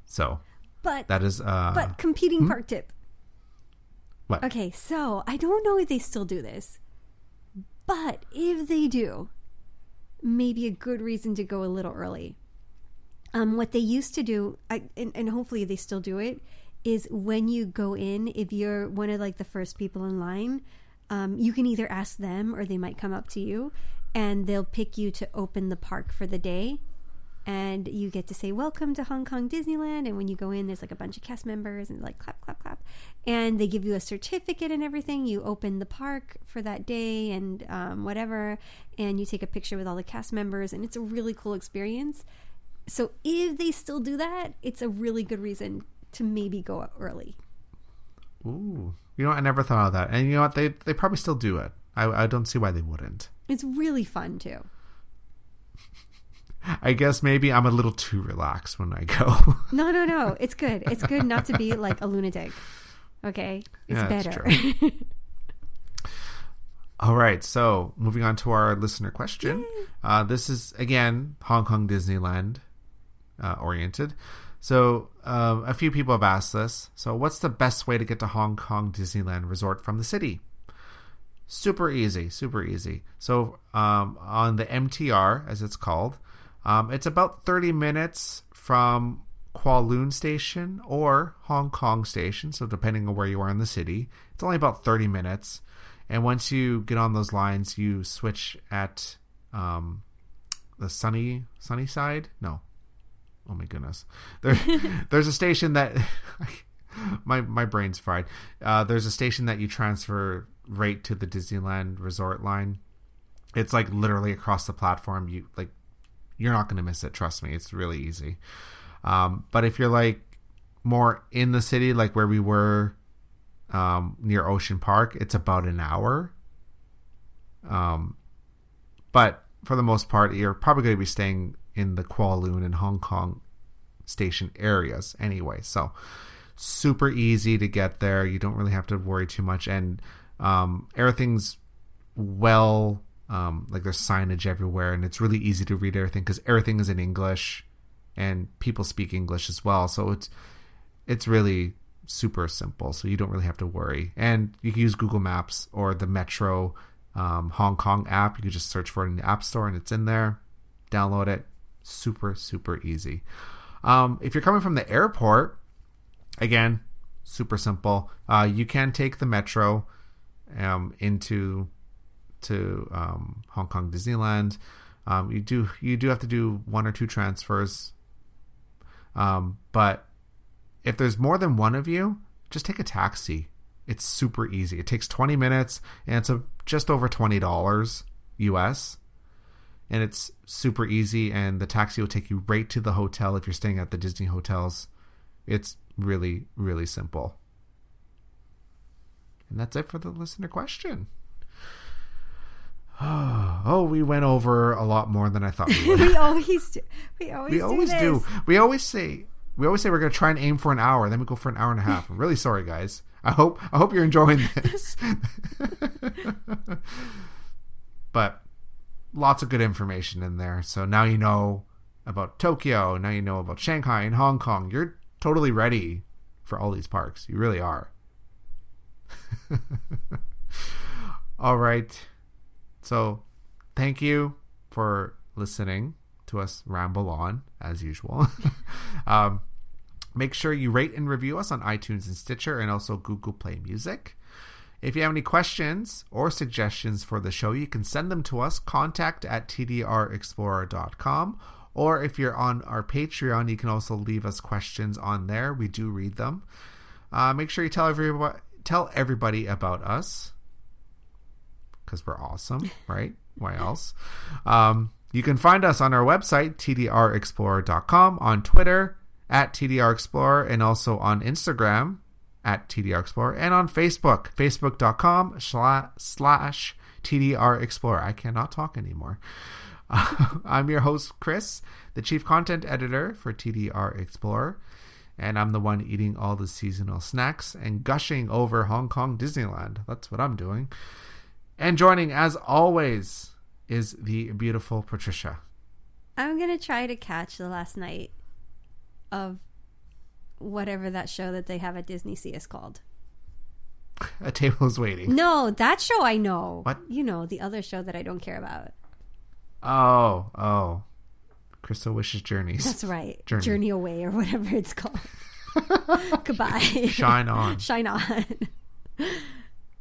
So, But that is uh but competing park tip. what? Okay, so I don't know if they still do this, but if they do, maybe a good reason to go a little early. Um, what they used to do, I, and, and hopefully they still do it, is when you go in, if you're one of like the first people in line, um, you can either ask them or they might come up to you, and they'll pick you to open the park for the day and you get to say welcome to Hong Kong Disneyland and when you go in there's like a bunch of cast members and like clap clap clap and they give you a certificate and everything. You open the park for that day and um, whatever and you take a picture with all the cast members and it's a really cool experience. So if they still do that it's a really good reason to maybe go up early Ooh. You know, I never thought of that. And you know what? They they probably still do it. I I don't see why they wouldn't. it's really fun too I guess maybe I'm a little too relaxed when I go. no no no it's good it's good not to be like a lunatic okay it's Yeah, better All right, so moving on to our listener question. Uh, this is again Hong Kong Disneyland uh, oriented. So um, a few people have asked this. So, what's the best way to get to Hong Kong Disneyland Resort from the city? Super easy, super easy. So um, on the MTR, as it's called, um, it's about 30 minutes from Kowloon Station or Hong Kong Station. So depending on where you are in the city, it's only about 30 minutes. And once you get on those lines, you switch at um, the sunny sunny side. No, oh my goodness, there, there's a station that my my brain's fried. Uh, there's a station that you transfer right to the Disneyland Resort line. It's like literally across the platform. You like, you're not going to miss it. Trust me, it's really easy. Um, but if you're like more in the city, like where we were um, near Ocean Park, it's about an hour. Um, but for the most part, you're probably going to be staying in the Kowloon and Hong Kong station areas anyway. So super easy to get there. You don't really have to worry too much, and um, everything's well. Um, like there's signage everywhere, and it's really easy to read everything because everything is in English, and people speak English as well. So it's it's really super simple. So you don't really have to worry, and you can use Google Maps or the Metro um, Hong Kong app. You can just search for it in the App Store, and it's in there. Download it. Super super easy. Um, if you're coming from the airport, again, super simple. Uh, you can take the metro um, into to um, Hong Kong Disneyland. Um, you do you do have to do one or two transfers, um, but if there's more than one of you, just take a taxi. It's super easy. It takes 20 minutes and it's a, just over $20 US. And it's super easy and the taxi will take you right to the hotel if you're staying at the Disney hotels. It's really really simple. And that's it for the listener question. Oh, we went over a lot more than I thought we would. we always do. We always, we do always this. do. We always say we always say we're going to try and aim for an hour, then we go for an hour and a half. I'm really sorry, guys. I hope I hope you're enjoying this. but lots of good information in there. So now you know about Tokyo. Now you know about Shanghai and Hong Kong. You're totally ready for all these parks. You really are. all right. So thank you for listening to us ramble on as usual. um, make sure you rate and review us on iTunes and Stitcher and also Google Play Music. If you have any questions or suggestions for the show, you can send them to us, contact at tdrexplorer.com. Or if you're on our Patreon, you can also leave us questions on there. We do read them. Uh, make sure you tell everybody, tell everybody about us because we're awesome, right? Why else? Um, you can find us on our website, tdrexplorer.com, on Twitter, at tdrexplorer, and also on Instagram, at TDR Explorer and on Facebook, facebook.com slash TDR Explorer. I cannot talk anymore. I'm your host, Chris, the chief content editor for TDR Explorer, and I'm the one eating all the seasonal snacks and gushing over Hong Kong Disneyland. That's what I'm doing. And joining, as always, is the beautiful Patricia. I'm gonna try to catch the last night of whatever that show that they have at Disney Sea is called. A table is waiting. No, that show I know. What? You know, the other show that I don't care about. Oh, oh. Crystal Wishes Journeys. That's right. Journey. Journey, Away or whatever it's called. Goodbye. Shine on. Shine on.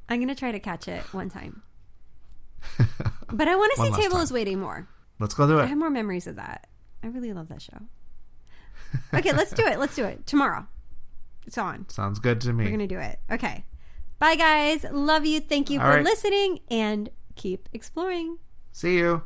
I'm gonna try to catch it one time. But I want to see Table time. is Waiting more. Let's go do it. I have more memories of that. I really love that show. Okay, let's do it. Let's do it. Tomorrow. It's on. Sounds good to me. We're going to do it. Okay. Bye, guys. Love you. Thank you All for right. listening and keep exploring. See you.